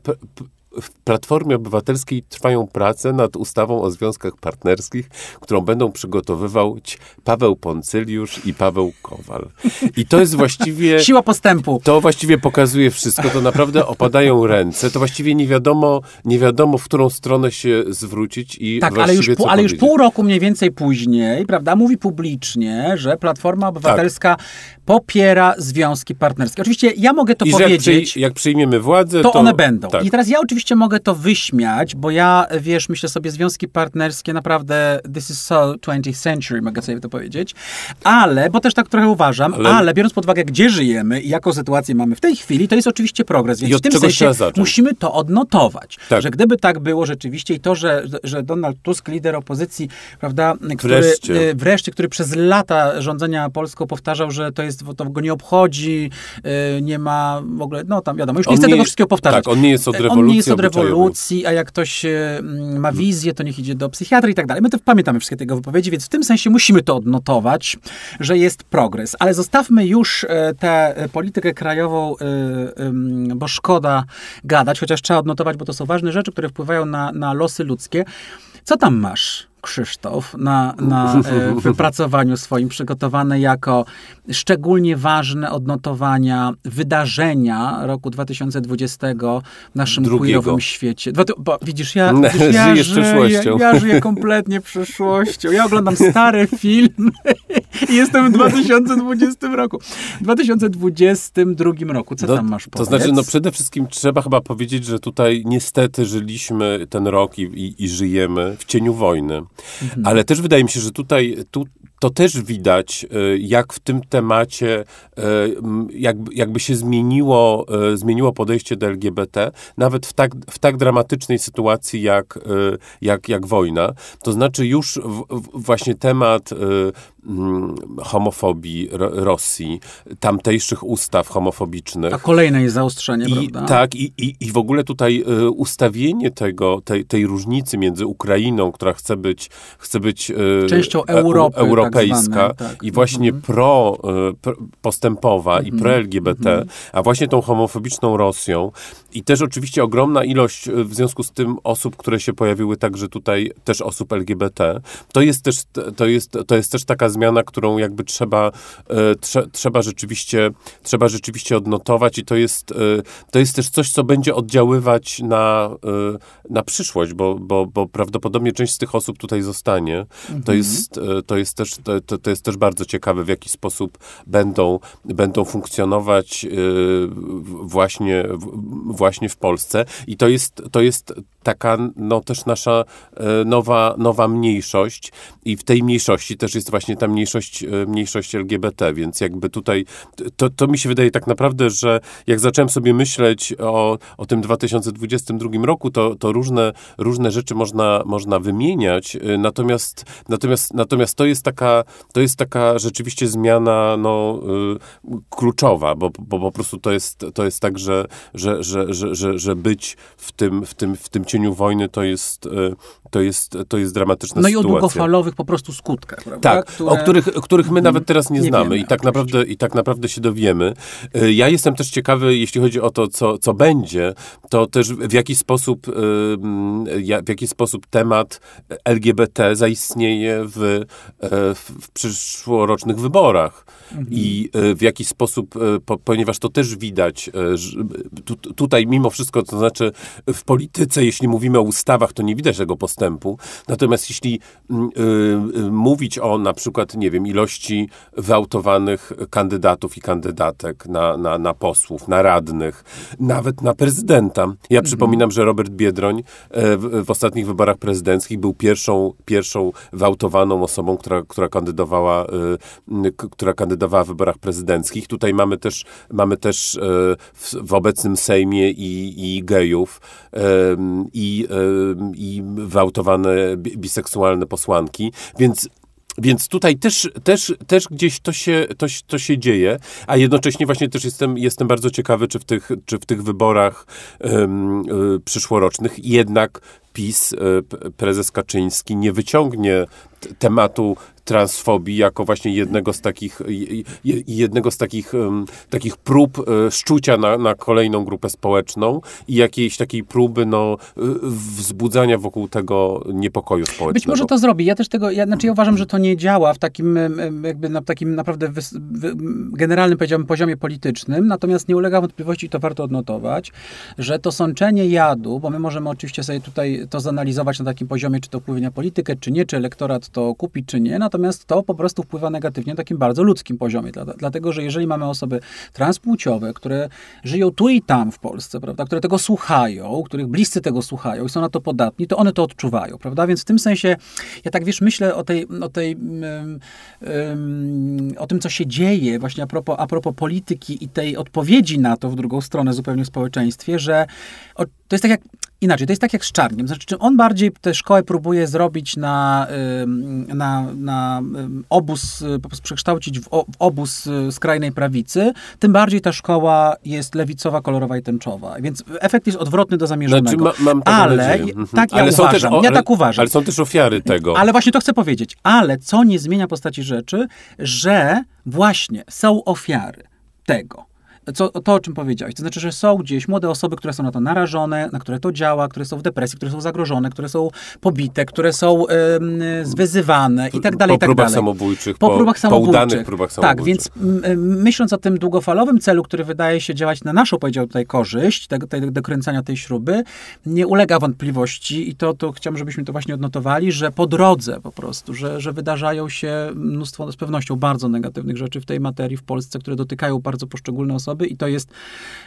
w Platformie Obywatelskiej trwają prace nad ustawą o związkach partnerskich, którą będą przygotowywać Paweł Poncyliusz i Paweł Kowal. I to jest właściwie... Siła postępu. To właściwie pokazuje wszystko. To naprawdę opadają ręce. To właściwie nie wiadomo, nie wiadomo w którą stronę się zwrócić i Tak, ale już, pół, ale już pół roku mniej więcej później, prawda, mówi publicznie, że Platforma Obywatelska tak. Popiera związki partnerskie. Oczywiście ja mogę to I powiedzieć. Jak, jak przyjmiemy władzę, to, to one będą. Tak. I teraz ja oczywiście mogę to wyśmiać, bo ja, wiesz, myślę sobie, związki partnerskie naprawdę this is so 20th century, mogę sobie to powiedzieć, ale, bo też tak trochę uważam, ale, ale biorąc pod uwagę, gdzie żyjemy i jaką sytuację mamy w tej chwili, to jest oczywiście progres, więc w tym sensie musimy to odnotować, tak. że gdyby tak było rzeczywiście i to, że, że Donald Tusk, lider opozycji, prawda, który wreszcie. Y, wreszcie, który przez lata rządzenia Polską powtarzał, że to jest, to go nie obchodzi, y, nie ma w ogóle, no tam wiadomo, już nie chcę tego wszystkiego powtarzać. Tak, on nie jest od rewolucji. On nie jest od rewolucji, a jak ktoś mm, ma wizję, to niech idzie do psychiatry i tak dalej. My to pamiętamy wszystkie tego wypowiedzi, więc w tym sensie musimy to odnotować, że jest progres. Ale zostawmy już e, tę politykę krajową, e, bo szkoda gadać, chociaż trzeba odnotować, bo to są ważne rzeczy, które wpływają na, na losy ludzkie. Co tam masz? Krzysztof na, na e, wypracowaniu swoim przygotowane jako szczególnie ważne odnotowania wydarzenia roku 2020 w naszym Drugiego. świecie. Bo, widzisz, ja, widzisz, ja, żyję, ja żyję kompletnie przyszłością. Ja oglądam stary film i jestem w 2020 roku. W 2022 roku. Co no, tam masz powiedz? To znaczy, no przede wszystkim trzeba chyba powiedzieć, że tutaj niestety żyliśmy ten rok i, i, i żyjemy w cieniu wojny. Mhm. Ale też wydaje mi się, że tutaj tu, to też widać, e, jak w tym temacie e, jakby, jakby się zmieniło, e, zmieniło podejście do LGBT, nawet w tak, w tak dramatycznej sytuacji jak, jak, jak wojna. To znaczy już w, właśnie temat homofobii Rosji, tamtejszych ustaw homofobicznych. A kolejne jest zaostrzenie, I, prawda? Tak, i, i, i w ogóle tutaj y, ustawienie tego, tej, tej różnicy między Ukrainą, która chce być, chce być y, częścią Europy, e, europejska tak zwane, tak. i właśnie mhm. pro, y, pro postępowa Mhm. i pro-LGBT, a właśnie tą homofobiczną Rosją i też oczywiście ogromna ilość w związku z tym osób, które się pojawiły także tutaj, też osób LGBT, to jest też, to jest, to jest też taka zmiana, którą jakby trzeba, trze, trzeba rzeczywiście, trzeba rzeczywiście odnotować i to jest, y, to jest też coś, co będzie oddziaływać na, y, na przyszłość, bo, bo, bo prawdopodobnie część z tych osób tutaj zostanie. To, jest, to, jest też, to, to- jest też bardzo ciekawe, w jaki sposób będą, będą funkcjonować właśnie, w- właśnie w Polsce. I to jest, to jest taka no, też nasza e, nowa, nowa mniejszość i w tej mniejszości też jest właśnie ta mniejszość, e, mniejszość LGBT, więc jakby tutaj to, to mi się wydaje tak naprawdę, że jak zacząłem sobie myśleć o, o tym 2022 roku, to, to różne, różne rzeczy można, można wymieniać, e, natomiast, natomiast, natomiast to jest taka, to jest taka rzeczywiście zmiana no, y, kluczowa, bo, bo po prostu to jest, to jest tak, że, że, że, że, że, że być w tym, w, tym, w tym cieniu wojny to jest, to jest, to jest dramatyczna No i o sytuacja. długofalowych po prostu skutkach, prawda? Tak, o których, których my nawet teraz nie, Nie znamy wiemy, i, tak naprawdę, i tak naprawdę się dowiemy. Y, Ja jestem też ciekawy, jeśli chodzi o to, co, co będzie, to też w jaki sposób, y, w jaki sposób temat LGBT zaistnieje w, e, w, w przyszłorocznych wyborach. I y, w jaki sposób, y, po, ponieważ to też widać, y, tutaj mimo wszystko, to znaczy w polityce, jeśli mówimy o ustawach, to nie widać tego postępu. Natomiast jeśli mm, y, y, mówić o na przykład, nie wiem, ilości wyautowanych kandydatów i kandydatek na, na, na posłów, na radnych, nawet na prezydenta. Ja przypominam, że Robert Biedroń e, w, w ostatnich wyborach prezydenckich był pierwszą, pierwszą wyautowaną osobą, która, która kandydowała, k- która kandydowała w wyborach prezydenckich. Tutaj mamy też, mamy też e, w, w obecnym Sejmie i, i gejów, i, i wyautowane bi- biseksualne posłanki, więc więc tutaj też, też, też gdzieś to się, to, to się dzieje, a jednocześnie właśnie też jestem, jestem bardzo ciekawy, czy w tych, czy w tych wyborach y, przyszłorocznych jednak PiS, p- prezes Kaczyński nie wyciągnie tematu transfobii jako właśnie jednego z takich, je- je- jednego z takich, takich prób e, szczucia na, na kolejną grupę społeczną i jakiejś takiej próby no, e, wzbudzania wokół tego niepokoju społecznego. Być może to zrobi. Ja też tego, ja, znaczy ja uważam, że to nie działa w takim jakby na takim naprawdę generalnym powiedziałbym poziomie politycznym, natomiast nie ulega wątpliwości i to warto odnotować, że to sączenie jadu, bo my możemy oczywiście sobie tutaj to zanalizować na takim poziomie, czy to wpłynie na politykę, czy nie, czy elektorat to kupi, czy nie, natomiast to po prostu wpływa negatywnie na takim bardzo ludzkim poziomie, dla, dlatego, że jeżeli mamy osoby transpłciowe, które żyją tu i tam w Polsce, prawda, które tego słuchają, których bliscy tego słuchają i są na to podatni, to one to odczuwają, prawda? Więc w tym sensie, ja tak wiesz, myślę o tej, o tej, um, um, o tym, co się dzieje właśnie a propos, a propos polityki i tej odpowiedzi na to w drugą stronę zupełnie w społeczeństwie, że o, to jest tak jak, inaczej, to jest tak jak z Czarnkiem, znaczy, czym on bardziej tę szkołę próbuje zrobić na, na, na obóz, y, po prostu przekształcić w, obóz y, skrajnej prawicy, tym bardziej ta szkoła jest lewicowa, kolorowa i tęczowa. Więc efekt jest odwrotny do zamierzonego. Znaczy, ma, ale nadzieję. Mhm. tak ja ale są uważam, też, o- ja tak uważam. Ale są też ofiary tego. Ale właśnie to chcę powiedzieć. Ale co nie zmienia postaci rzeczy, że właśnie są ofiary tego. Co, to, o czym powiedziałeś. To znaczy, że są gdzieś młode osoby, które są na to narażone, na które to działa, które są w depresji, które są zagrożone, które są pobite, które są em, zwyzywane i tak dalej, po tak próbach samobójczych, Po po, próbach po samobójczych. udanych próbach samobójczych. Tak, więc m, myśląc o tym długofalowym celu, który wydaje się działać na naszą, powiedział tutaj, korzyść, tego, tego dokręcania tej śruby, nie ulega wątpliwości i to, to chciałbym, żebyśmy to właśnie odnotowali, że po drodze po prostu, że, że wydarzają się mnóstwo, z pewnością bardzo negatywnych rzeczy w tej materii w Polsce, które dotykają bardzo poszczególne osoby osoby i to jest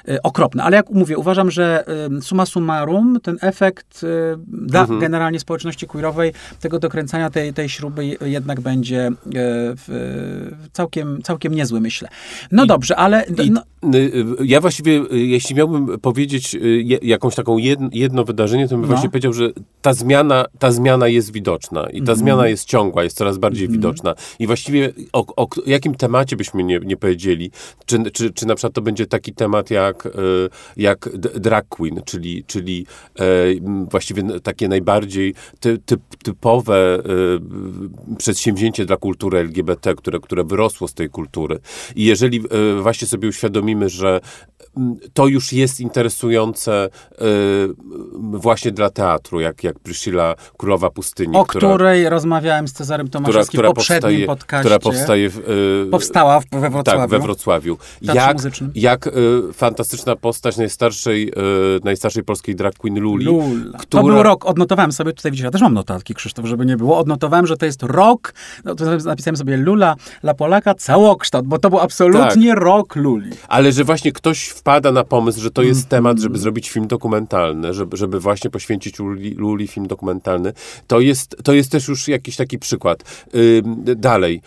y, okropne. Ale jak mówię, uważam, że summa summarum, ten efekt y, dla Mhm. generalnie społeczności queerowej, tego dokręcania tej, tej śruby jednak będzie w, całkiem, całkiem niezły, myślę. No I- dobrze, ale... I, no, y, ja właściwie, y, jeśli miałbym powiedzieć y, jakąś taką jedno, jedno wydarzenie, to bym No. właśnie powiedział, że ta zmiana, ta zmiana jest widoczna i ta Mhm. zmiana jest ciągła, jest coraz bardziej widoczna. I właściwie o, o jakim temacie byśmy nie, nie powiedzieli, czy, czy, czy na przykład to będzie taki temat jak, y, jak drag queen, czyli, czyli e, właściwie takie najbardziej ty, typ, typowe y, przedsięwzięcie dla kultury LGBT, które, które wyrosło z tej kultury. I jeżeli właśnie sobie uświadomimy, że to już jest interesujące właśnie dla teatru, jak, jak Priscilla Królowa Pustyni, o która, której rozmawiałem z Cezarym Tomaszewskim w poprzednim podcaście. która powstaje w, Powstała w, we Wrocławiu. tak, we Wrocławiu. Jak, Jak y, fantastyczna postać najstarszej, y, najstarszej polskiej drag queen Luli. Lula. która- To był rok, odnotowałem sobie, tutaj widzisz, ja też mam notatki, Krzysztof, żeby nie było. Odnotowałem, że to jest rok, no to napisałem sobie Lula, La Polaka, całokształt, bo to był absolutnie Tak. rok Luli. Ale że właśnie ktoś wpada na pomysł, że to jest Mhm. temat, żeby zrobić film dokumentalny, żeby, żeby właśnie poświęcić Luli, Luli film dokumentalny, to jest, to jest też już jakiś taki przykład. Ym, dalej.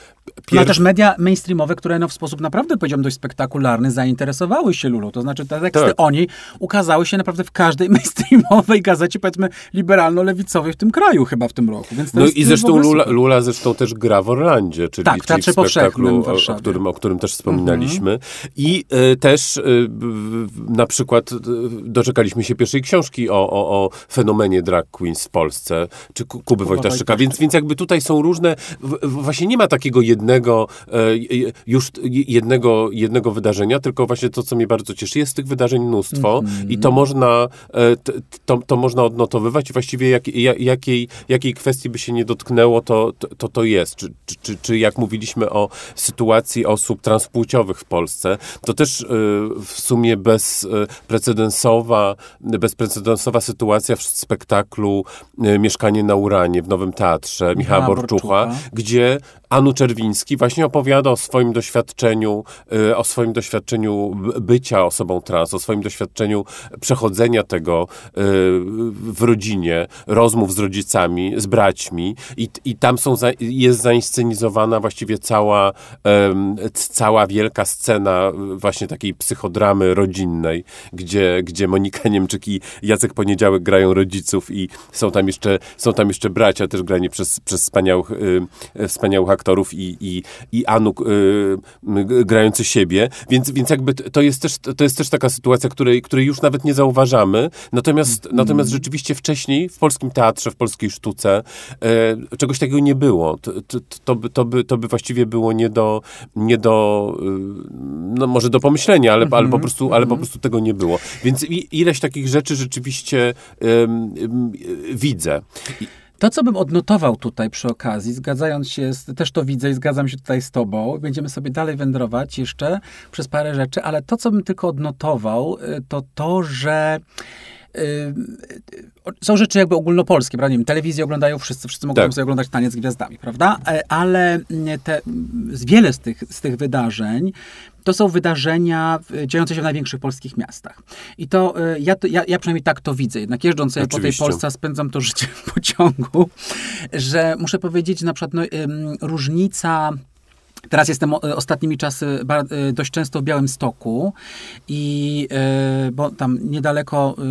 No Pierw- też media mainstreamowe, które no w sposób naprawdę, powiedziałbym, dość spektakularny zainteresowały się Lulą. To znaczy te teksty Tak. o niej ukazały się naprawdę w każdej mainstreamowej gazecie, powiedzmy, liberalno-lewicowej w tym kraju chyba w tym roku. No i w zresztą Lula. Lula zresztą też gra w Orlandzie, czyli, Tak, w czyli spektaklu, o, o, którym, o którym też wspominaliśmy. I e, też w- na przykład e, doczekaliśmy się pierwszej książki o, o, o fenomenie drag queens w Polsce, czy Ku- Kuby Wojtaszczyka, Wojtaszczyka. więc, więc jakby tutaj są różne, w, w, właśnie nie ma takiego jednego, e, je- już jednego, jednego wydarzenia, tylko właśnie to, co mnie bardzo cieszy, jest tych wydarzeń mnóstwo Mhm. i to można, e, to, to można odnotowywać i właściwie jak, ja- jakiej, jakiej kwestii by się nie dotknęło, to to, to, jest. Czy, czy, czy, czy jak mówiliśmy o sytuacji osób transpłciowych w Polsce, to też e, w sumie bezprecedensowa, bezprecedensowa sytuacja w spektaklu e, Mieszkanie na Uranie w Nowym Teatrze Michała Michała Borczucha, Borczucha. gdzie Anu Czerwiński właśnie opowiada o swoim doświadczeniu, y, o swoim doświadczeniu bycia osobą trans, o swoim doświadczeniu przechodzenia tego y, w rodzinie, rozmów z rodzicami, z braćmi. I, i tam są, jest zainscenizowana właściwie cała, cała wielka scena y, właśnie takiej psychodramy rodzinnej, gdzie, gdzie Monika Niemczyk i Jacek Poniedziałek grają rodziców i są tam jeszcze, są tam jeszcze bracia też grani przez, przez wspaniałych, wspaniałych aktorów i, i, i Anu y, grający siebie, więc, więc jakby to jest, też, to jest też taka sytuacja, której, której już nawet nie zauważamy, natomiast, natomiast rzeczywiście wcześniej w polskim teatrze, w polskiej sztuce e, czegoś takiego nie było. To, to, to, by, to, by, to by właściwie było nie do, nie do y, no może do pomyślenia, ale, ale, po, prostu, ale po prostu tego nie było. Więc i, ileś takich rzeczy rzeczywiście y, widzę. To, co bym odnotował tutaj przy okazji, zgadzając się, z, też to widzę i zgadzam się tutaj z tobą, będziemy sobie dalej wędrować jeszcze przez parę rzeczy, ale to, co bym tylko odnotował, y, to to, że y, są rzeczy jakby ogólnopolskie, prawda? Nie wiem, telewizję oglądają wszyscy, wszyscy mogą Tak. sobie oglądać Taniec z Gwiazdami, prawda? E, Ale te, wiele z tych, z tych wydarzeń to są wydarzenia dziejące się w największych polskich miastach. I to y, ja, ja, ja przynajmniej tak to widzę. Jednak jeżdżąc sobie po tej. Polsce, spędzam to życie w pociągu, że muszę powiedzieć, że na przykład no, różnica. Teraz jestem ostatnimi czasy y, dość często w Białymstoku i y, bo tam niedaleko y,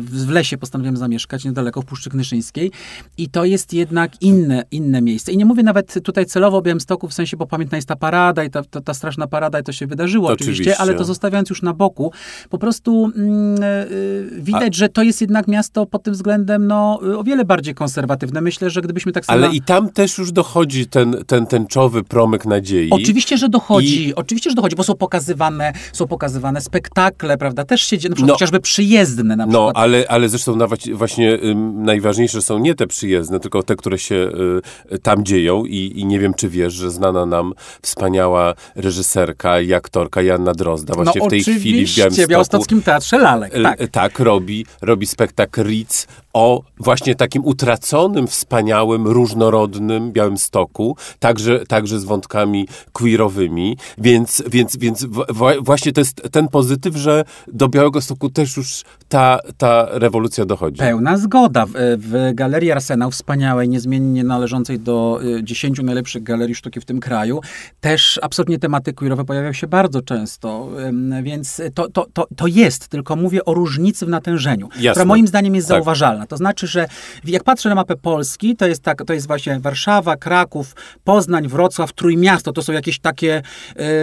w lesie postanowiłem zamieszkać, niedaleko w Puszczy Knyszyńskiej i to jest jednak inne, inne miejsce. I nie mówię nawet tutaj celowo o Białymstoku, w sensie, bo pamiętna jest ta parada i ta, ta, ta straszna parada i to się wydarzyło oczywiście, Oczywiście. ale to zostawiając już na boku, po prostu mm, y, widać, że to jest jednak miasto pod tym względem no, o wiele bardziej konserwatywne. Myślę, że gdybyśmy tak samo... ale i tam też już dochodzi ten, ten tęczowy promyk nadziei. Oczywiście, że dochodzi, oczywiście, że dochodzi, bo są pokazywane, są pokazywane spektakle, prawda, też się dzieje, na przykład No. chociażby przyjezdne na No, ale, ale zresztą nawet właśnie ym, najważniejsze są nie te przyjezdne, tylko te, które się y, tam dzieją I, i nie wiem, czy wiesz, że znana nam wspaniała reżyserka i aktorka Janna Drozda właśnie no, w tej chwili w oczywiście, w Białymstoku Białostockim Teatrze Lalek, L- tak. tak robi, robi spektakl Ritz o właśnie takim utraconym, wspaniałym, różnorodnym Białym Stoku, także, także z wątkami queerowymi, więc, więc, więc właśnie to jest ten pozytyw, że do Białego Stoku też już ta, ta rewolucja dochodzi. Pełna zgoda. W, w Galerii Arsenał, wspaniałej, niezmiennie należącej do y, dziesięciu najlepszych galerii sztuki w tym kraju, też absolutnie tematy queerowe pojawiają się bardzo często, więc to, to, to, to jest, tylko mówię o różnicy w natężeniu, Jasne. która moim zdaniem jest tak. zauważalna. To znaczy, że jak patrzę na mapę Polski, to jest, tak, to jest właśnie Warszawa, Kraków, Poznań, Wrocław, Trójmiasto, to są jakieś takie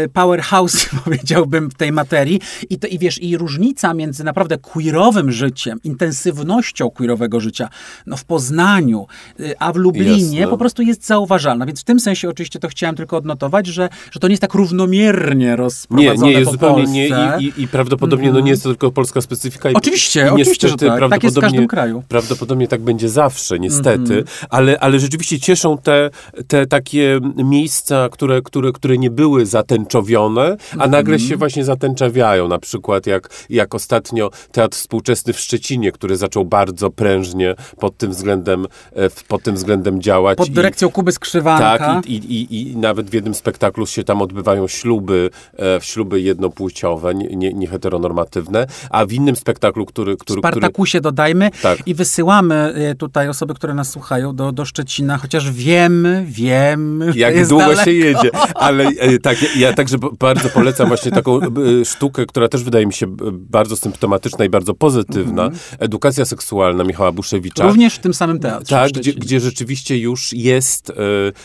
y, powerhouse, powiedziałbym, w tej materii. I, to, I wiesz, i różnica między naprawdę queerowym życiem, intensywnością queerowego życia, no w Poznaniu, y, a w Lublinie Jasne. po prostu jest zauważalna. Więc w tym sensie oczywiście to chciałem tylko odnotować, że, że to nie jest tak równomiernie rozprowadzone Nie, nie jest zupełnie Polsce. nie i, i, prawdopodobnie mm no nie jest to tylko polska specyfika. I, oczywiście, i oczywiście, że tak. Tak jest w każdym kraju. Prawdopodobnie tak będzie zawsze, niestety, mm -hmm. ale, ale rzeczywiście cieszą te, te takie miejsca, które, które, które nie były zatęczowione, a -hmm. nagle się właśnie zatęczawiają. Na przykład jak, jak ostatnio Teatr Współczesny w Szczecinie, który zaczął bardzo prężnie pod tym względem, e, pod tym względem działać. Pod dyrekcją Kuby Skrzywanka. Tak, i, i, i, i nawet w jednym spektaklu się tam odbywają śluby, e, śluby jednopłciowe, nie, nie heteronormatywne, a w innym spektaklu, który... który Spartakusie który... dodajmy tak. i wysyłamy e, tutaj osoby, które nas słuchają do, do Szczecina, chociaż wiemy, wiemy, Jak długo się jedzie, ale e, tak, ja, także bardzo polecam właśnie taką sztukę, która też wydaje mi się bardzo symptomatyczna i bardzo pozytywna. Mm -hmm. Edukacja seksualna Michała Buszewicza. Również w tym samym teatrze. Tak, gdzie, gdzie rzeczywiście już jest,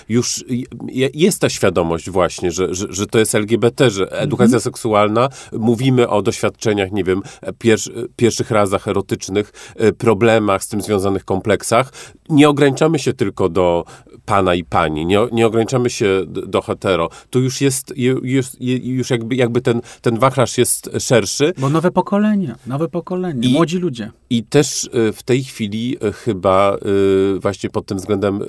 już jest ta świadomość właśnie, że, że, że to jest LGBT, że edukacja mhm. seksualna, mówimy o doświadczeniach, nie wiem, pierwszych razach erotycznych, e, problemach z tym związanych kompleksach. Nie ograniczamy się tylko do pana i pani, nie, nie ograniczamy się do hetero. Tu już jest, już, już jakby, jakby ten, ten wachlarz jest szerszy. Bo nowe pokolenie, nowe pokolenie, I, młodzi ludzie. I też e, w tej chwili e, chyba właśnie pod tym względem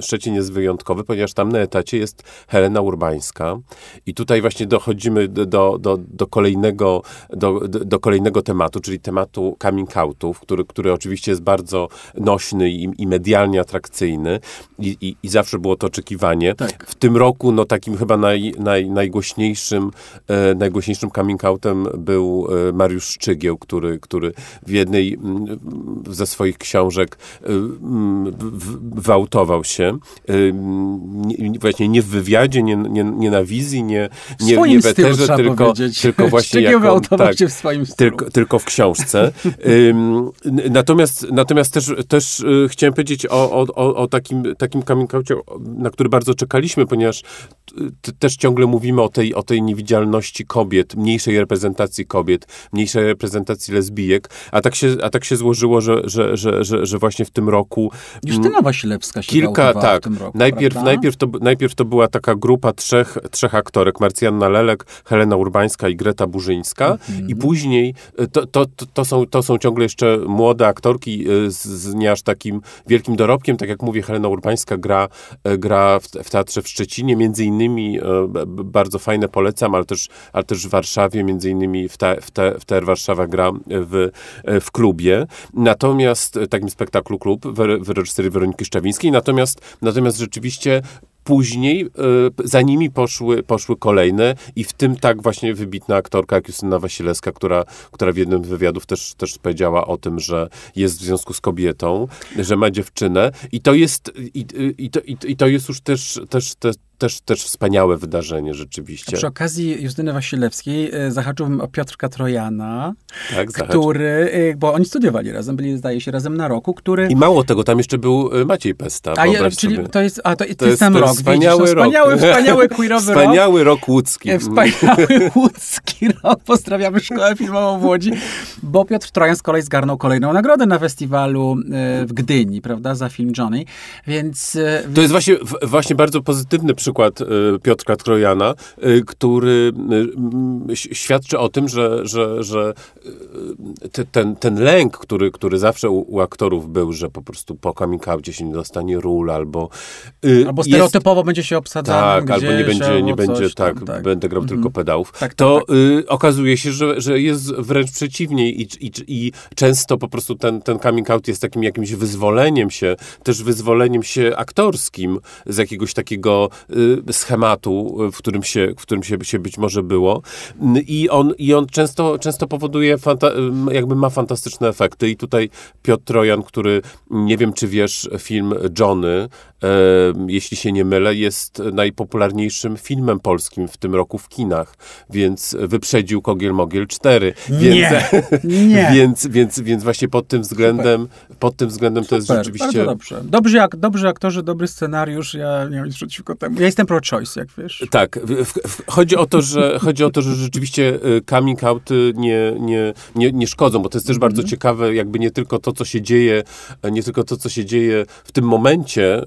Szczecin jest wyjątkowy, ponieważ tam na etacie jest Helena Urbańska. I tutaj właśnie dochodzimy do, do, do, kolejnego, do, do kolejnego tematu, czyli tematu coming outów, który, który oczywiście jest bardzo nośny i, i medialnie atrakcyjny i, i, i, zawsze było to oczekiwanie. Tak. W tym roku no takim chyba naj, naj, najgłośniejszym, e, najgłośniejszym coming outem był e, Mariusz Szczygieł, który, który w jednej ze swoich książek e, m, w, wyautował się. E, nie, właśnie nie w wywiadzie, nie, nie, nie na wizji, nie, nie, nie w eterze, tylko, tylko właśnie jako, tak, się w swoim stylu. Tylko, tylko w książce. natomiast, natomiast też, też chciałem powiedzieć o, o, o takim, takim coming na który bardzo czekaliśmy, ponieważ też ciągle mówimy o tej, o tej niewidzialności kobiet, mniejszej reprezentacji kobiet, mniejszej reprezentacji lesbijek, a tak się, a tak się złożyło, że, że, że, że, że właśnie w tym roku... Justyna Wasilewska się kilka, tak, w tym roku, najpierw, najpierw, to, najpierw to była taka grupa trzech, trzech aktorek, Marcjanna Lelek, Helena Urbańska i Greta Burzyńska mhm. i później to, to, to, to, są, to są ciągle jeszcze młode aktorki y, z, z nie aż takim wielkim dorobkiem, tak jak mówię, Helena Urbańska gra, y, gra w, w Teatrze w Szczecinie, między innymi y, bardzo fajne polecam, ale też, ale też w Warszawie, między innymi w, te, w, te, w TR Warszawa gra w, w klubie. Natomiast takim spektaklu klub w, w reżyserii Weroniki Szczawińskiej. Natomiast, natomiast rzeczywiście Później e, za nimi poszły, poszły kolejne i w tym tak właśnie wybitna aktorka jak Justyna Wasilewska, która, która w jednym z wywiadów też, też powiedziała o tym, że jest w związku z kobietą, że ma dziewczynę i to jest, i, i, to, i, i to jest już też, też, też, też wspaniałe wydarzenie rzeczywiście. A przy okazji Justyny Wasilewskiej e, zahaczyłbym o Piotrka Trojana, tak, który, e, bo oni studiowali razem, byli zdaje się razem na roku, który... I mało tego, tam jeszcze był Maciej Pesta. A je, czyli to jest, a to, to, to jest ten rok, wspaniały widzisz, no, wspaniały, rok. wspaniały queerowy rok. Wspaniały rok łódzki. E, wspaniały łódzki rok. Pozdrawiamy Szkołę Filmową w Łodzi, bo Piotr Trojan z kolei zgarnął kolejną nagrodę na festiwalu w Gdyni, prawda, za film Johnny, więc... To jest właśnie, właśnie bardzo pozytywny przykład y, Piotra Trojana, y, który y, świadczy o tym, że, że, że te, ten, ten lęk, który, który zawsze u, u, aktorów był, że po prostu po coming outcie się nie dostanie ról, albo... Albo stereotypowo jest, będzie się obsadzany Tak, albo nie będzie, nie będzie tam, tak, tak, będę grał mhm. tylko pedałów. Tak, tak, to tak. y, okazuje się, że, że jest wręcz przeciwnie i, i, i często po prostu ten, ten coming out jest takim jakimś wyzwoleniem się, też wyzwoleniem się aktorskim z jakiegoś takiego schematu, w którym się, w którym się, się być może było. I on, i on często, często powoduje, jakby ma fantastyczne efekty. I tutaj Piotr Trojan, który, nie wiem czy wiesz, film Johnny, e, jeśli się nie mylę, jest najpopularniejszym filmem polskim w tym roku w kinach, więc wyprzedził Kogiel Mogiel 4. Nie, więc, nie. więc, więc, więc właśnie pod tym względem, pod tym względem Super, to jest rzeczywiście... dobrze. Dobrzy, jak, dobrzy aktorzy, dobry scenariusz, ja nie mam nic przeciwko temu. Ja jestem pro-choice, jak wiesz. Tak. W, w, chodzi, o to, że, chodzi o to, że rzeczywiście y, coming out nie, nie, nie, nie szkodzą, bo to jest też bardzo mhm. ciekawe, jakby nie tylko to, co się dzieje, nie tylko to, co się dzieje w tym momencie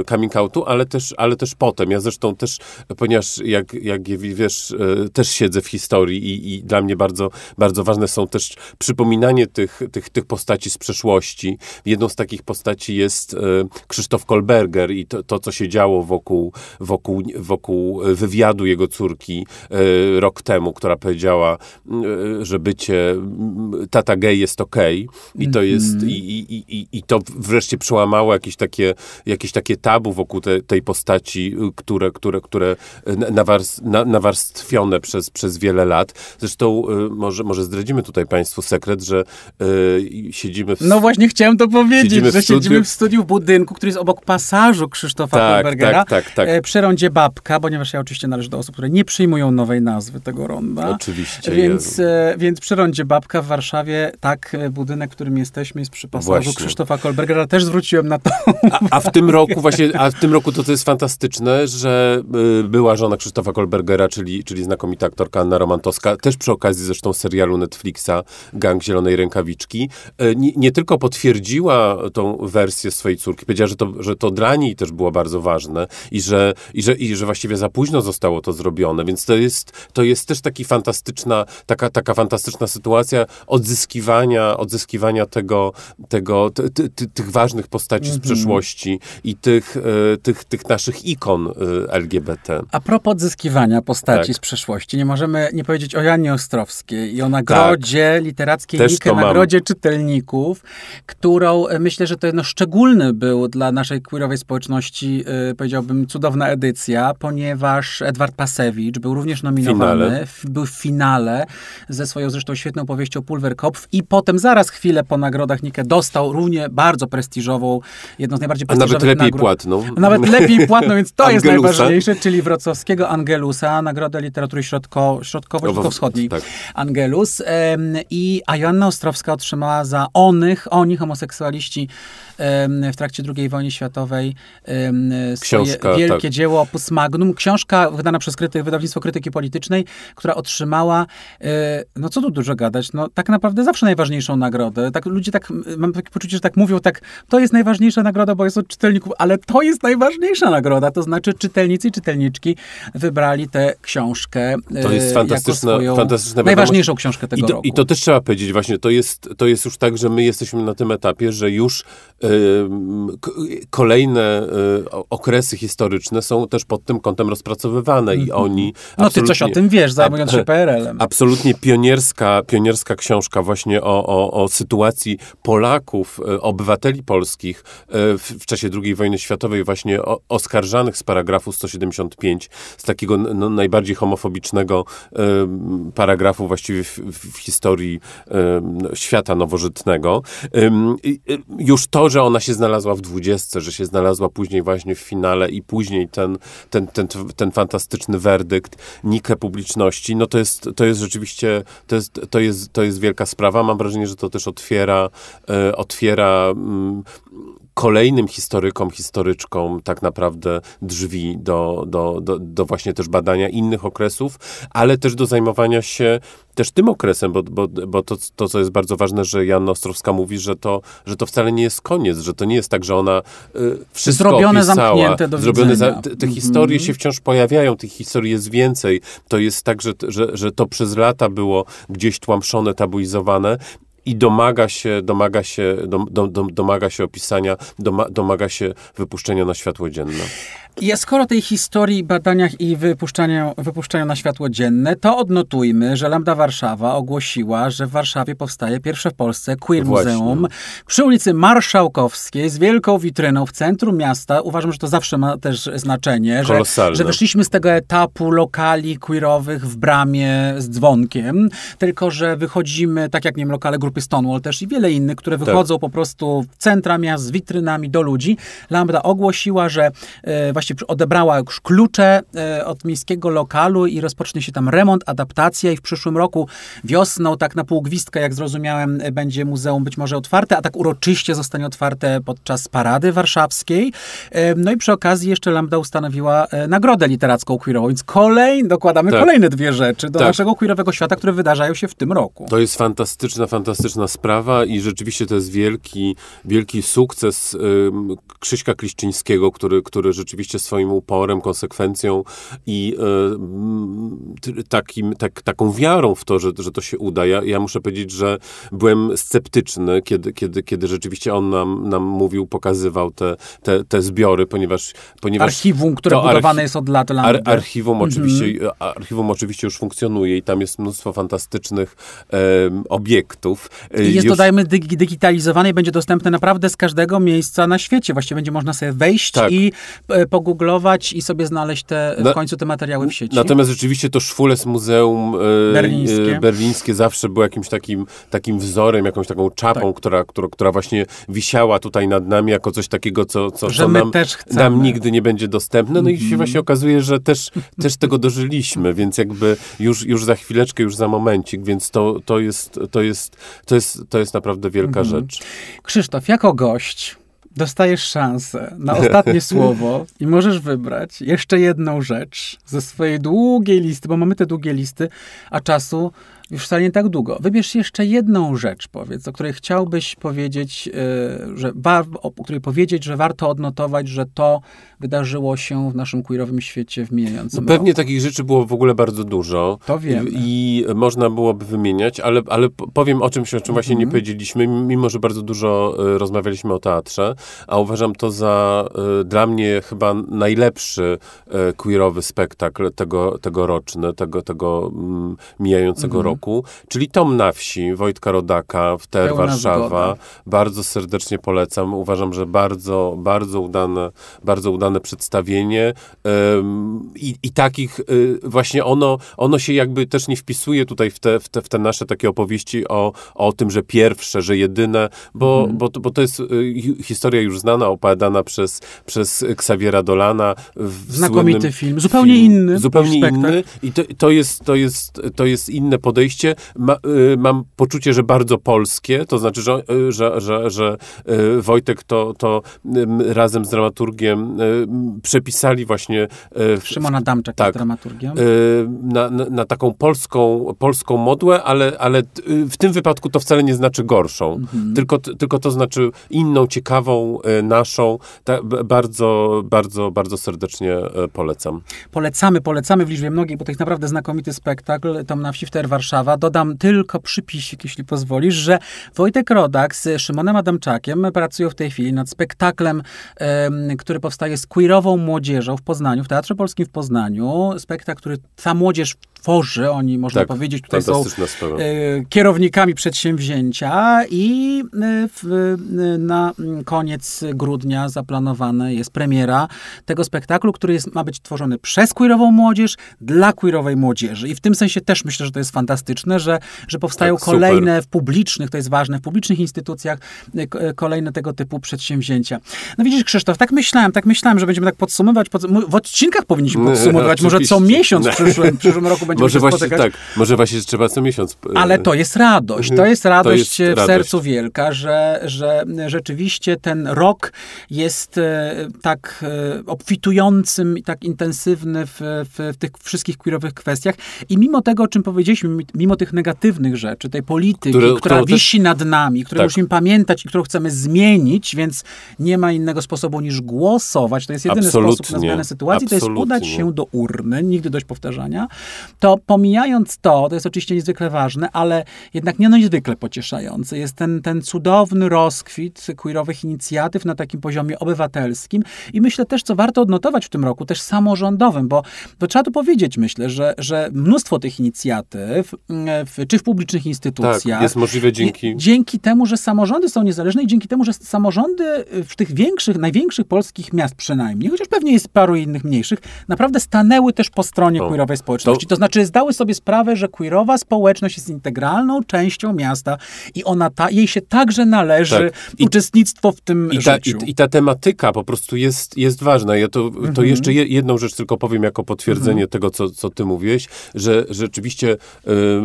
y, coming outu, ale też, ale też potem. Ja zresztą też, ponieważ jak, jak wiesz, y, też siedzę w historii i, i dla mnie bardzo, bardzo ważne są też przypominanie tych, tych, tych postaci z przeszłości. Jedną z takich postaci jest Krzysztof Kolberger i to, to co się działo wokół, wokół, wokół wywiadu jego córki rok temu, która powiedziała, że bycie tata gay jest okej okay. i to jest, mm. i, i, i, i to wreszcie przełamało jakieś takie, jakieś takie tabu wokół te, tej postaci, które, które, które nawarst, na, nawarstwione przez, przez wiele lat. Zresztą może, może zdradzimy tutaj Państwu sekret, że y, siedzimy w... No właśnie chciałem to powiedzieć, siedzimy że siedzimy w studiu w budynku, który jest obok pasażu Krzysztofa tak. Tak, tak, tak. Przy rondzie Babka, ponieważ ja oczywiście należę do osób, które nie przyjmują nowej nazwy tego ronda. Oczywiście. Więc, e, więc przy rondzie Babka w Warszawie, tak, e, budynek, w którym jesteśmy jest przy pasażu właśnie. Krzysztofa Kolbergera. Też zwróciłem na to. A, a, w tym roku właśnie, a w tym roku to, co jest fantastyczne, że y, była żona Krzysztofa Kolbergera, czyli, czyli znakomita aktorka Anna Romantowska, też przy okazji zresztą serialu Netflixa Gang Zielonej Rękawiczki, y, nie, nie, tylko potwierdziła tą wersję swojej córki, powiedziała, że to, że to dla niej też było bardzo ważne i że, i, że, i że właściwie za późno zostało to zrobione, więc to jest, to jest też taki fantastyczna, taka, taka fantastyczna sytuacja odzyskiwania, odzyskiwania tego, tego ty, ty, ty, tych ważnych postaci mm -hmm. z mhm. przeszłości i tych, y, tych, tych naszych ikon y, LGBT. A propos odzyskiwania postaci tak. z przeszłości, nie możemy nie powiedzieć o Janie Ostrowskiej i o nagrodzie tak. literackiej Też Nikę, nagrodzie czytelników, którą e, myślę, że to jedno szczególny był dla naszej queerowej społeczności, y, powiedziałbym, edycja, ponieważ Edward Pasewicz był również nominowany, finale. był w finale ze swoją zresztą świetną powieścią Pulverkopf i potem zaraz chwilę po nagrodach Nikę dostał równie bardzo prestiżową, jedną z najbardziej prestiżowych A nawet lepiej płatną. Nawet lepiej płatną, więc to jest najważniejsze, czyli wrocławskiego Angelusa, Nagrodę Literatury Środko, Środkowo-Wschodniej. Tak. Angelus. I, a Joanna Ostrowska otrzymała za onych, oni homoseksualiści w trakcie II wojny światowej swoje Książka, wielkie tak. dzieło Opus Magnum. Książka wydana przez kryty, wydawnictwo krytyki politycznej, która otrzymała, e, no co tu dużo gadać, no tak naprawdę zawsze najważniejszą nagrodę. Tak, ludzie tak, mam takie poczucie, że tak mówią, tak, to jest najważniejsza nagroda, bo jest od czytelników, ale to jest najważniejsza nagroda, to znaczy czytelnicy i czytelniczki wybrali tę książkę To jest fantastyczna, jako fantastyczna najważniejszą książkę tego I to, roku. I to też trzeba powiedzieć właśnie, to jest, to jest już tak, że my jesteśmy na tym etapie, że już kolejne y, okresy historyczne są też pod tym kątem rozpracowywane i mhm. oni... No ty coś o tym wiesz, zajmując się PRL-em. Absolutnie pionierska, pionierska książka właśnie o, o, o sytuacji Polaków, y, obywateli polskich y, w, w czasie II wojny światowej właśnie o, oskarżanych z paragrafu 175, z takiego no, najbardziej homofobicznego paragrafu właściwie w, w historii świata nowożytnego. Już to, że ona się znalazła w dwudziestce, że się znalazła później właśnie w finale i później ten, ten, ten, ten fantastyczny werdykt, nikę publiczności, no to jest, to jest rzeczywiście, to jest, to, jest, to jest wielka sprawa. Mam wrażenie, że to też otwiera, e, otwiera mm, kolejnym historykom, historyczkom tak naprawdę drzwi do, do, do, do właśnie też badania innych okresów, ale też do zajmowania się też tym okresem, bo, bo, bo to, to, co jest bardzo ważne, że Janna Ostrowska mówi, że to, że to wcale nie jest koniec, że to nie jest tak, że ona y, wszystko Zrobione, opisała. zamknięte do Zrobione za, te, te historie się wciąż pojawiają, tych historii jest więcej. To jest tak, że, że, że to przez lata było gdzieś tłamszone, tabuizowane i domaga się, domaga się, dom, dom, dom, domaga się opisania, doma, domaga się wypuszczenia na światło dzienne. I skoro tej historii, badaniach i wypuszczaniu, wypuszczaniu na światło dzienne, to odnotujmy, że Lambda Warszawa ogłosiła, że w Warszawie powstaje pierwsze w Polsce queer Właśnie. muzeum przy ulicy Marszałkowskiej z wielką witryną w centrum miasta. Uważam, że to zawsze ma też znaczenie, że, że wyszliśmy z tego etapu lokali queerowych w bramie z dzwonkiem, tylko że wychodzimy, tak jak nie wiem, lokale grupy Stonewall też i wiele innych, które wychodzą po prostu w centra miast z witrynami do ludzi. Lambda ogłosiła, że e, właściwie odebrała już klucze e, od miejskiego lokalu i rozpocznie się tam remont, adaptacja i w przyszłym roku wiosną, tak na pół gwizdka, jak zrozumiałem, e, będzie muzeum być może otwarte, a tak uroczyście zostanie otwarte podczas Parady Warszawskiej. E, No i przy okazji jeszcze Lambda ustanowiła e, nagrodę literacką queerową, więc kolej, dokładamy Tak. kolejne dwie rzeczy do Tak. naszego queerowego świata, które wydarzają się w tym roku. To jest fantastyczna, fantastyczna sprawa i rzeczywiście to jest wielki, wielki sukces Krzyśka Kliszczyńskiego, który, który rzeczywiście swoim uporem, konsekwencją i t- takim, tak, taką wiarą w to, że, że to się uda. Ja, ja muszę powiedzieć, że byłem sceptyczny, kiedy, kiedy, kiedy rzeczywiście on nam, nam mówił, pokazywał te, te, te zbiory, ponieważ... ponieważ Archiwum, które budowane archi- jest od lat Ar, archiwum, oczywiście, archiwum oczywiście już funkcjonuje i tam jest mnóstwo fantastycznych obiektów. E, I jest, już- dodajmy, dyg- digitalizowane i będzie dostępne naprawdę z każdego miejsca na świecie. Właściwie będzie można sobie wejść Tak. i e, pogooglować i sobie znaleźć te, w Na- końcu te materiały w sieci. Natomiast rzeczywiście to Szwules Muzeum e, Berlińskie. e, berlińskie zawsze było jakimś takim, takim wzorem, jakąś taką czapą, Tak. która, która, która właśnie wisiała tutaj nad nami jako coś takiego, co, co, co nam. Mhm. nam nigdy nie będzie dostępne. No i się właśnie okazuje, że też, też tego dożyliśmy, więc jakby już, już za chwileczkę, już za momencik, więc to, to, jest, to, jest, to, jest, to jest naprawdę wielka Mhm. rzecz. Krzysztof, jako gość dostajesz szansę na ostatnie słowo i możesz wybrać jeszcze jedną rzecz ze swojej długiej listy, bo mamy te długie listy, a czasu już wcale nie tak długo. Wybierz jeszcze jedną rzecz, powiedz, o której chciałbyś powiedzieć, yy, że o której powiedzieć, że warto odnotować, że to wydarzyło się w naszym queerowym świecie w mijającym No pewnie roku. takich rzeczy było w ogóle bardzo dużo. To wiemy. I, I można byłoby wymieniać, ale, ale powiem o czymś, o czym właśnie Mhm. nie powiedzieliśmy, mimo że bardzo dużo e, rozmawialiśmy o teatrze, a uważam to za e, dla mnie chyba najlepszy e, queerowy spektakl tego, tegoroczny, tego, tego mm, mijającego Mhm. Roku, czyli Tom na wsi Wojtka Rodaka w TER Pełna Warszawa. zgoda. Bardzo serdecznie polecam. Uważam, że bardzo, bardzo udane, bardzo udane przedstawienie. Ym, I, I takich y, właśnie ono, ono się jakby też nie wpisuje tutaj w te, w te, w te nasze takie opowieści o, o tym, że pierwsze, że jedyne, bo, Mhm. bo, to- bo to jest y, hi- historia już znana, opowiadana przez, przez Xaviera Dolana. W Znakomity film, zupełnie inny Zupełnie inny. I to, to, jest, to, jest, to jest inne podejście. Ma, y, mam poczucie, że bardzo polskie, to znaczy, że, y, że, że, że y, Wojtek to, to razem z dramaturgiem przepisali właśnie y, w- Szymon Adamczak tak. jest dramaturgiem. na, na, na taką polską, polską modłę, ale, ale w tym wypadku to wcale nie znaczy gorszą. Mhm. Tylko, tylko to znaczy inną, ciekawą, naszą. Ta, bardzo, bardzo, bardzo serdecznie polecam. Polecamy, polecamy w liczbie mnogiej, bo to jest naprawdę znakomity spektakl, Tom na wsi w TER Warszawa. Dodam tylko przypisik, jeśli pozwolisz, że Wojtek Rodak z Szymonem Adamczakiem pracują w tej chwili nad spektaklem, em, który powstaje z queerową młodzieżą w Poznaniu, w Teatrze Polskim w Poznaniu. Spektakl, który ta młodzież tworzy, oni, można Tak, powiedzieć, tutaj są sprawa. e, kierownikami przedsięwzięcia i e, w, e, na koniec grudnia zaplanowana jest premiera tego spektaklu, który jest, ma być tworzony przez queerową młodzież, dla queerowej młodzieży. I w tym sensie też myślę, że to jest fantastyczne fantastyczne, że, że powstają Tak, super. kolejne w publicznych, to jest ważne, w publicznych instytucjach k- y, kolejne tego typu przedsięwzięcia. No widzisz, Krzysztof, tak myślałem, tak myślałem, że będziemy tak podsumować, pod, w odcinkach powinniśmy No, podsumować, może co miesiąc w przyszłym, w przyszłym roku będziemy Może się właśnie spotykać. tak, może właśnie trzeba co miesiąc. e, Ale to jest radość. To jest radość jest w radość. sercu wielka, że, że rzeczywiście ten rok jest e, tak e, obfitującym i tak intensywny w, w, w tych wszystkich queerowych kwestiach. I mimo tego, o czym powiedzieliśmy, mimo tych negatywnych rzeczy, tej polityki, Które- która którą też- wisi nad nami, której Tak. musimy pamiętać i którą chcemy zmienić, więc nie ma innego sposobu niż głosować. To jest jedyny Absolutnie. sposób na zmianę sytuacji. To jest Absolutnie. udać się do urny, nigdy dość powtarzania. To pomijając to, to jest oczywiście niezwykle ważne, ale jednak nie niezwykle pocieszające. Jest ten, ten cudowny rozkwit queerowych inicjatyw na takim poziomie obywatelskim i myślę też, co warto odnotować w tym roku, też samorządowym, bo, bo trzeba tu powiedzieć, myślę, że, że mnóstwo tych inicjatyw, w, czy w publicznych instytucjach, Tak, jest możliwe dzięki... dzięki temu, że samorządy są niezależne i dzięki temu, że samorządy w tych większych, największych polskich miast przynajmniej, chociaż pewnie jest paru innych mniejszych, naprawdę stanęły też po stronie O, queerowej społeczności. to- To znaczy zdały sobie sprawę, że queerowa społeczność jest integralną częścią miasta i ona ta, jej się także należy Tak. I- uczestnictwo w tym I ta, życiu. i, I ta tematyka po prostu jest, jest ważna. Ja to, to Mhm. jeszcze je, jedną rzecz tylko powiem jako potwierdzenie tego, co, co ty mówiłeś, że rzeczywiście y,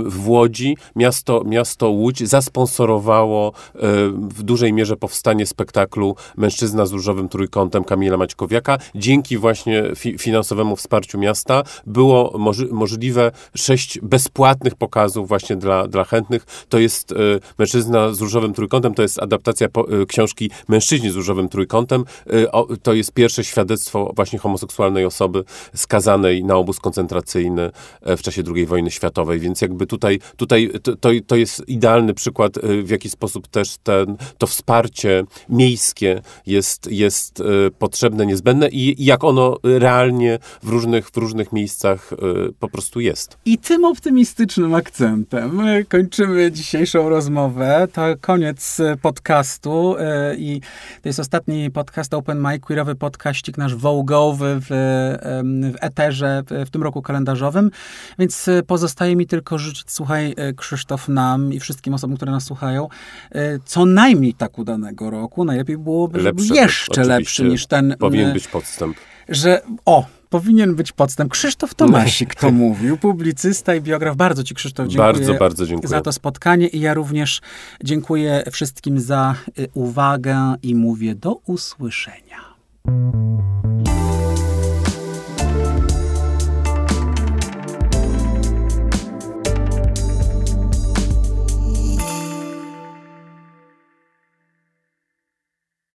w Łodzi miasto, miasto Łódź zasponsorowało y, w dużej mierze powstanie spektaklu Mężczyzna z różowym trójkątem Kamila Maćkowiaka. Dzięki właśnie fi, finansowemu wsparciu miasta było moży, możliwe sześć bezpłatnych pokazów właśnie dla, dla chętnych. To jest y, Mężczyzna z różowym trójkątem, to jest adaptacja y, książki Mężczyźni z różowym trójkątem. To jest pierwsze świadectwo właśnie homoseksualnej osoby skazanej na obóz koncentracyjny e, w czasie II wojny światowej, więc jakby tutaj, tutaj to, to, jest idealny przykład, y, w jaki sposób też ten, to wsparcie miejskie jest, jest y, potrzebne, niezbędne i, jak ono realnie w różnych, w różnych miejscach y, po prostu jest. I tym optymistycznym akcentem kończymy dzisiejszą rozmowę. To koniec podcastu i to jest ostatni podcast Open Mic, queerowy podcaścik nasz wołgowy w, w eterze w, tym roku kalendarzowym, więc pozostaje mi tylko życzyć, słuchaj e, Krzysztof, nam i wszystkim osobom, które nas słuchają, e, co najmniej tak udanego roku. Najlepiej byłoby, żeby jeszcze lepszy niż ten Powinien e, być podstęp. że o, powinien być podstęp. Krzysztof Tomasik to mówił, publicysta i biograf. Bardzo ci Krzysztof dziękuję Bardzo, bardzo dziękuję. za to spotkanie i ja również dziękuję wszystkim za uwagę i mówię do usłyszenia.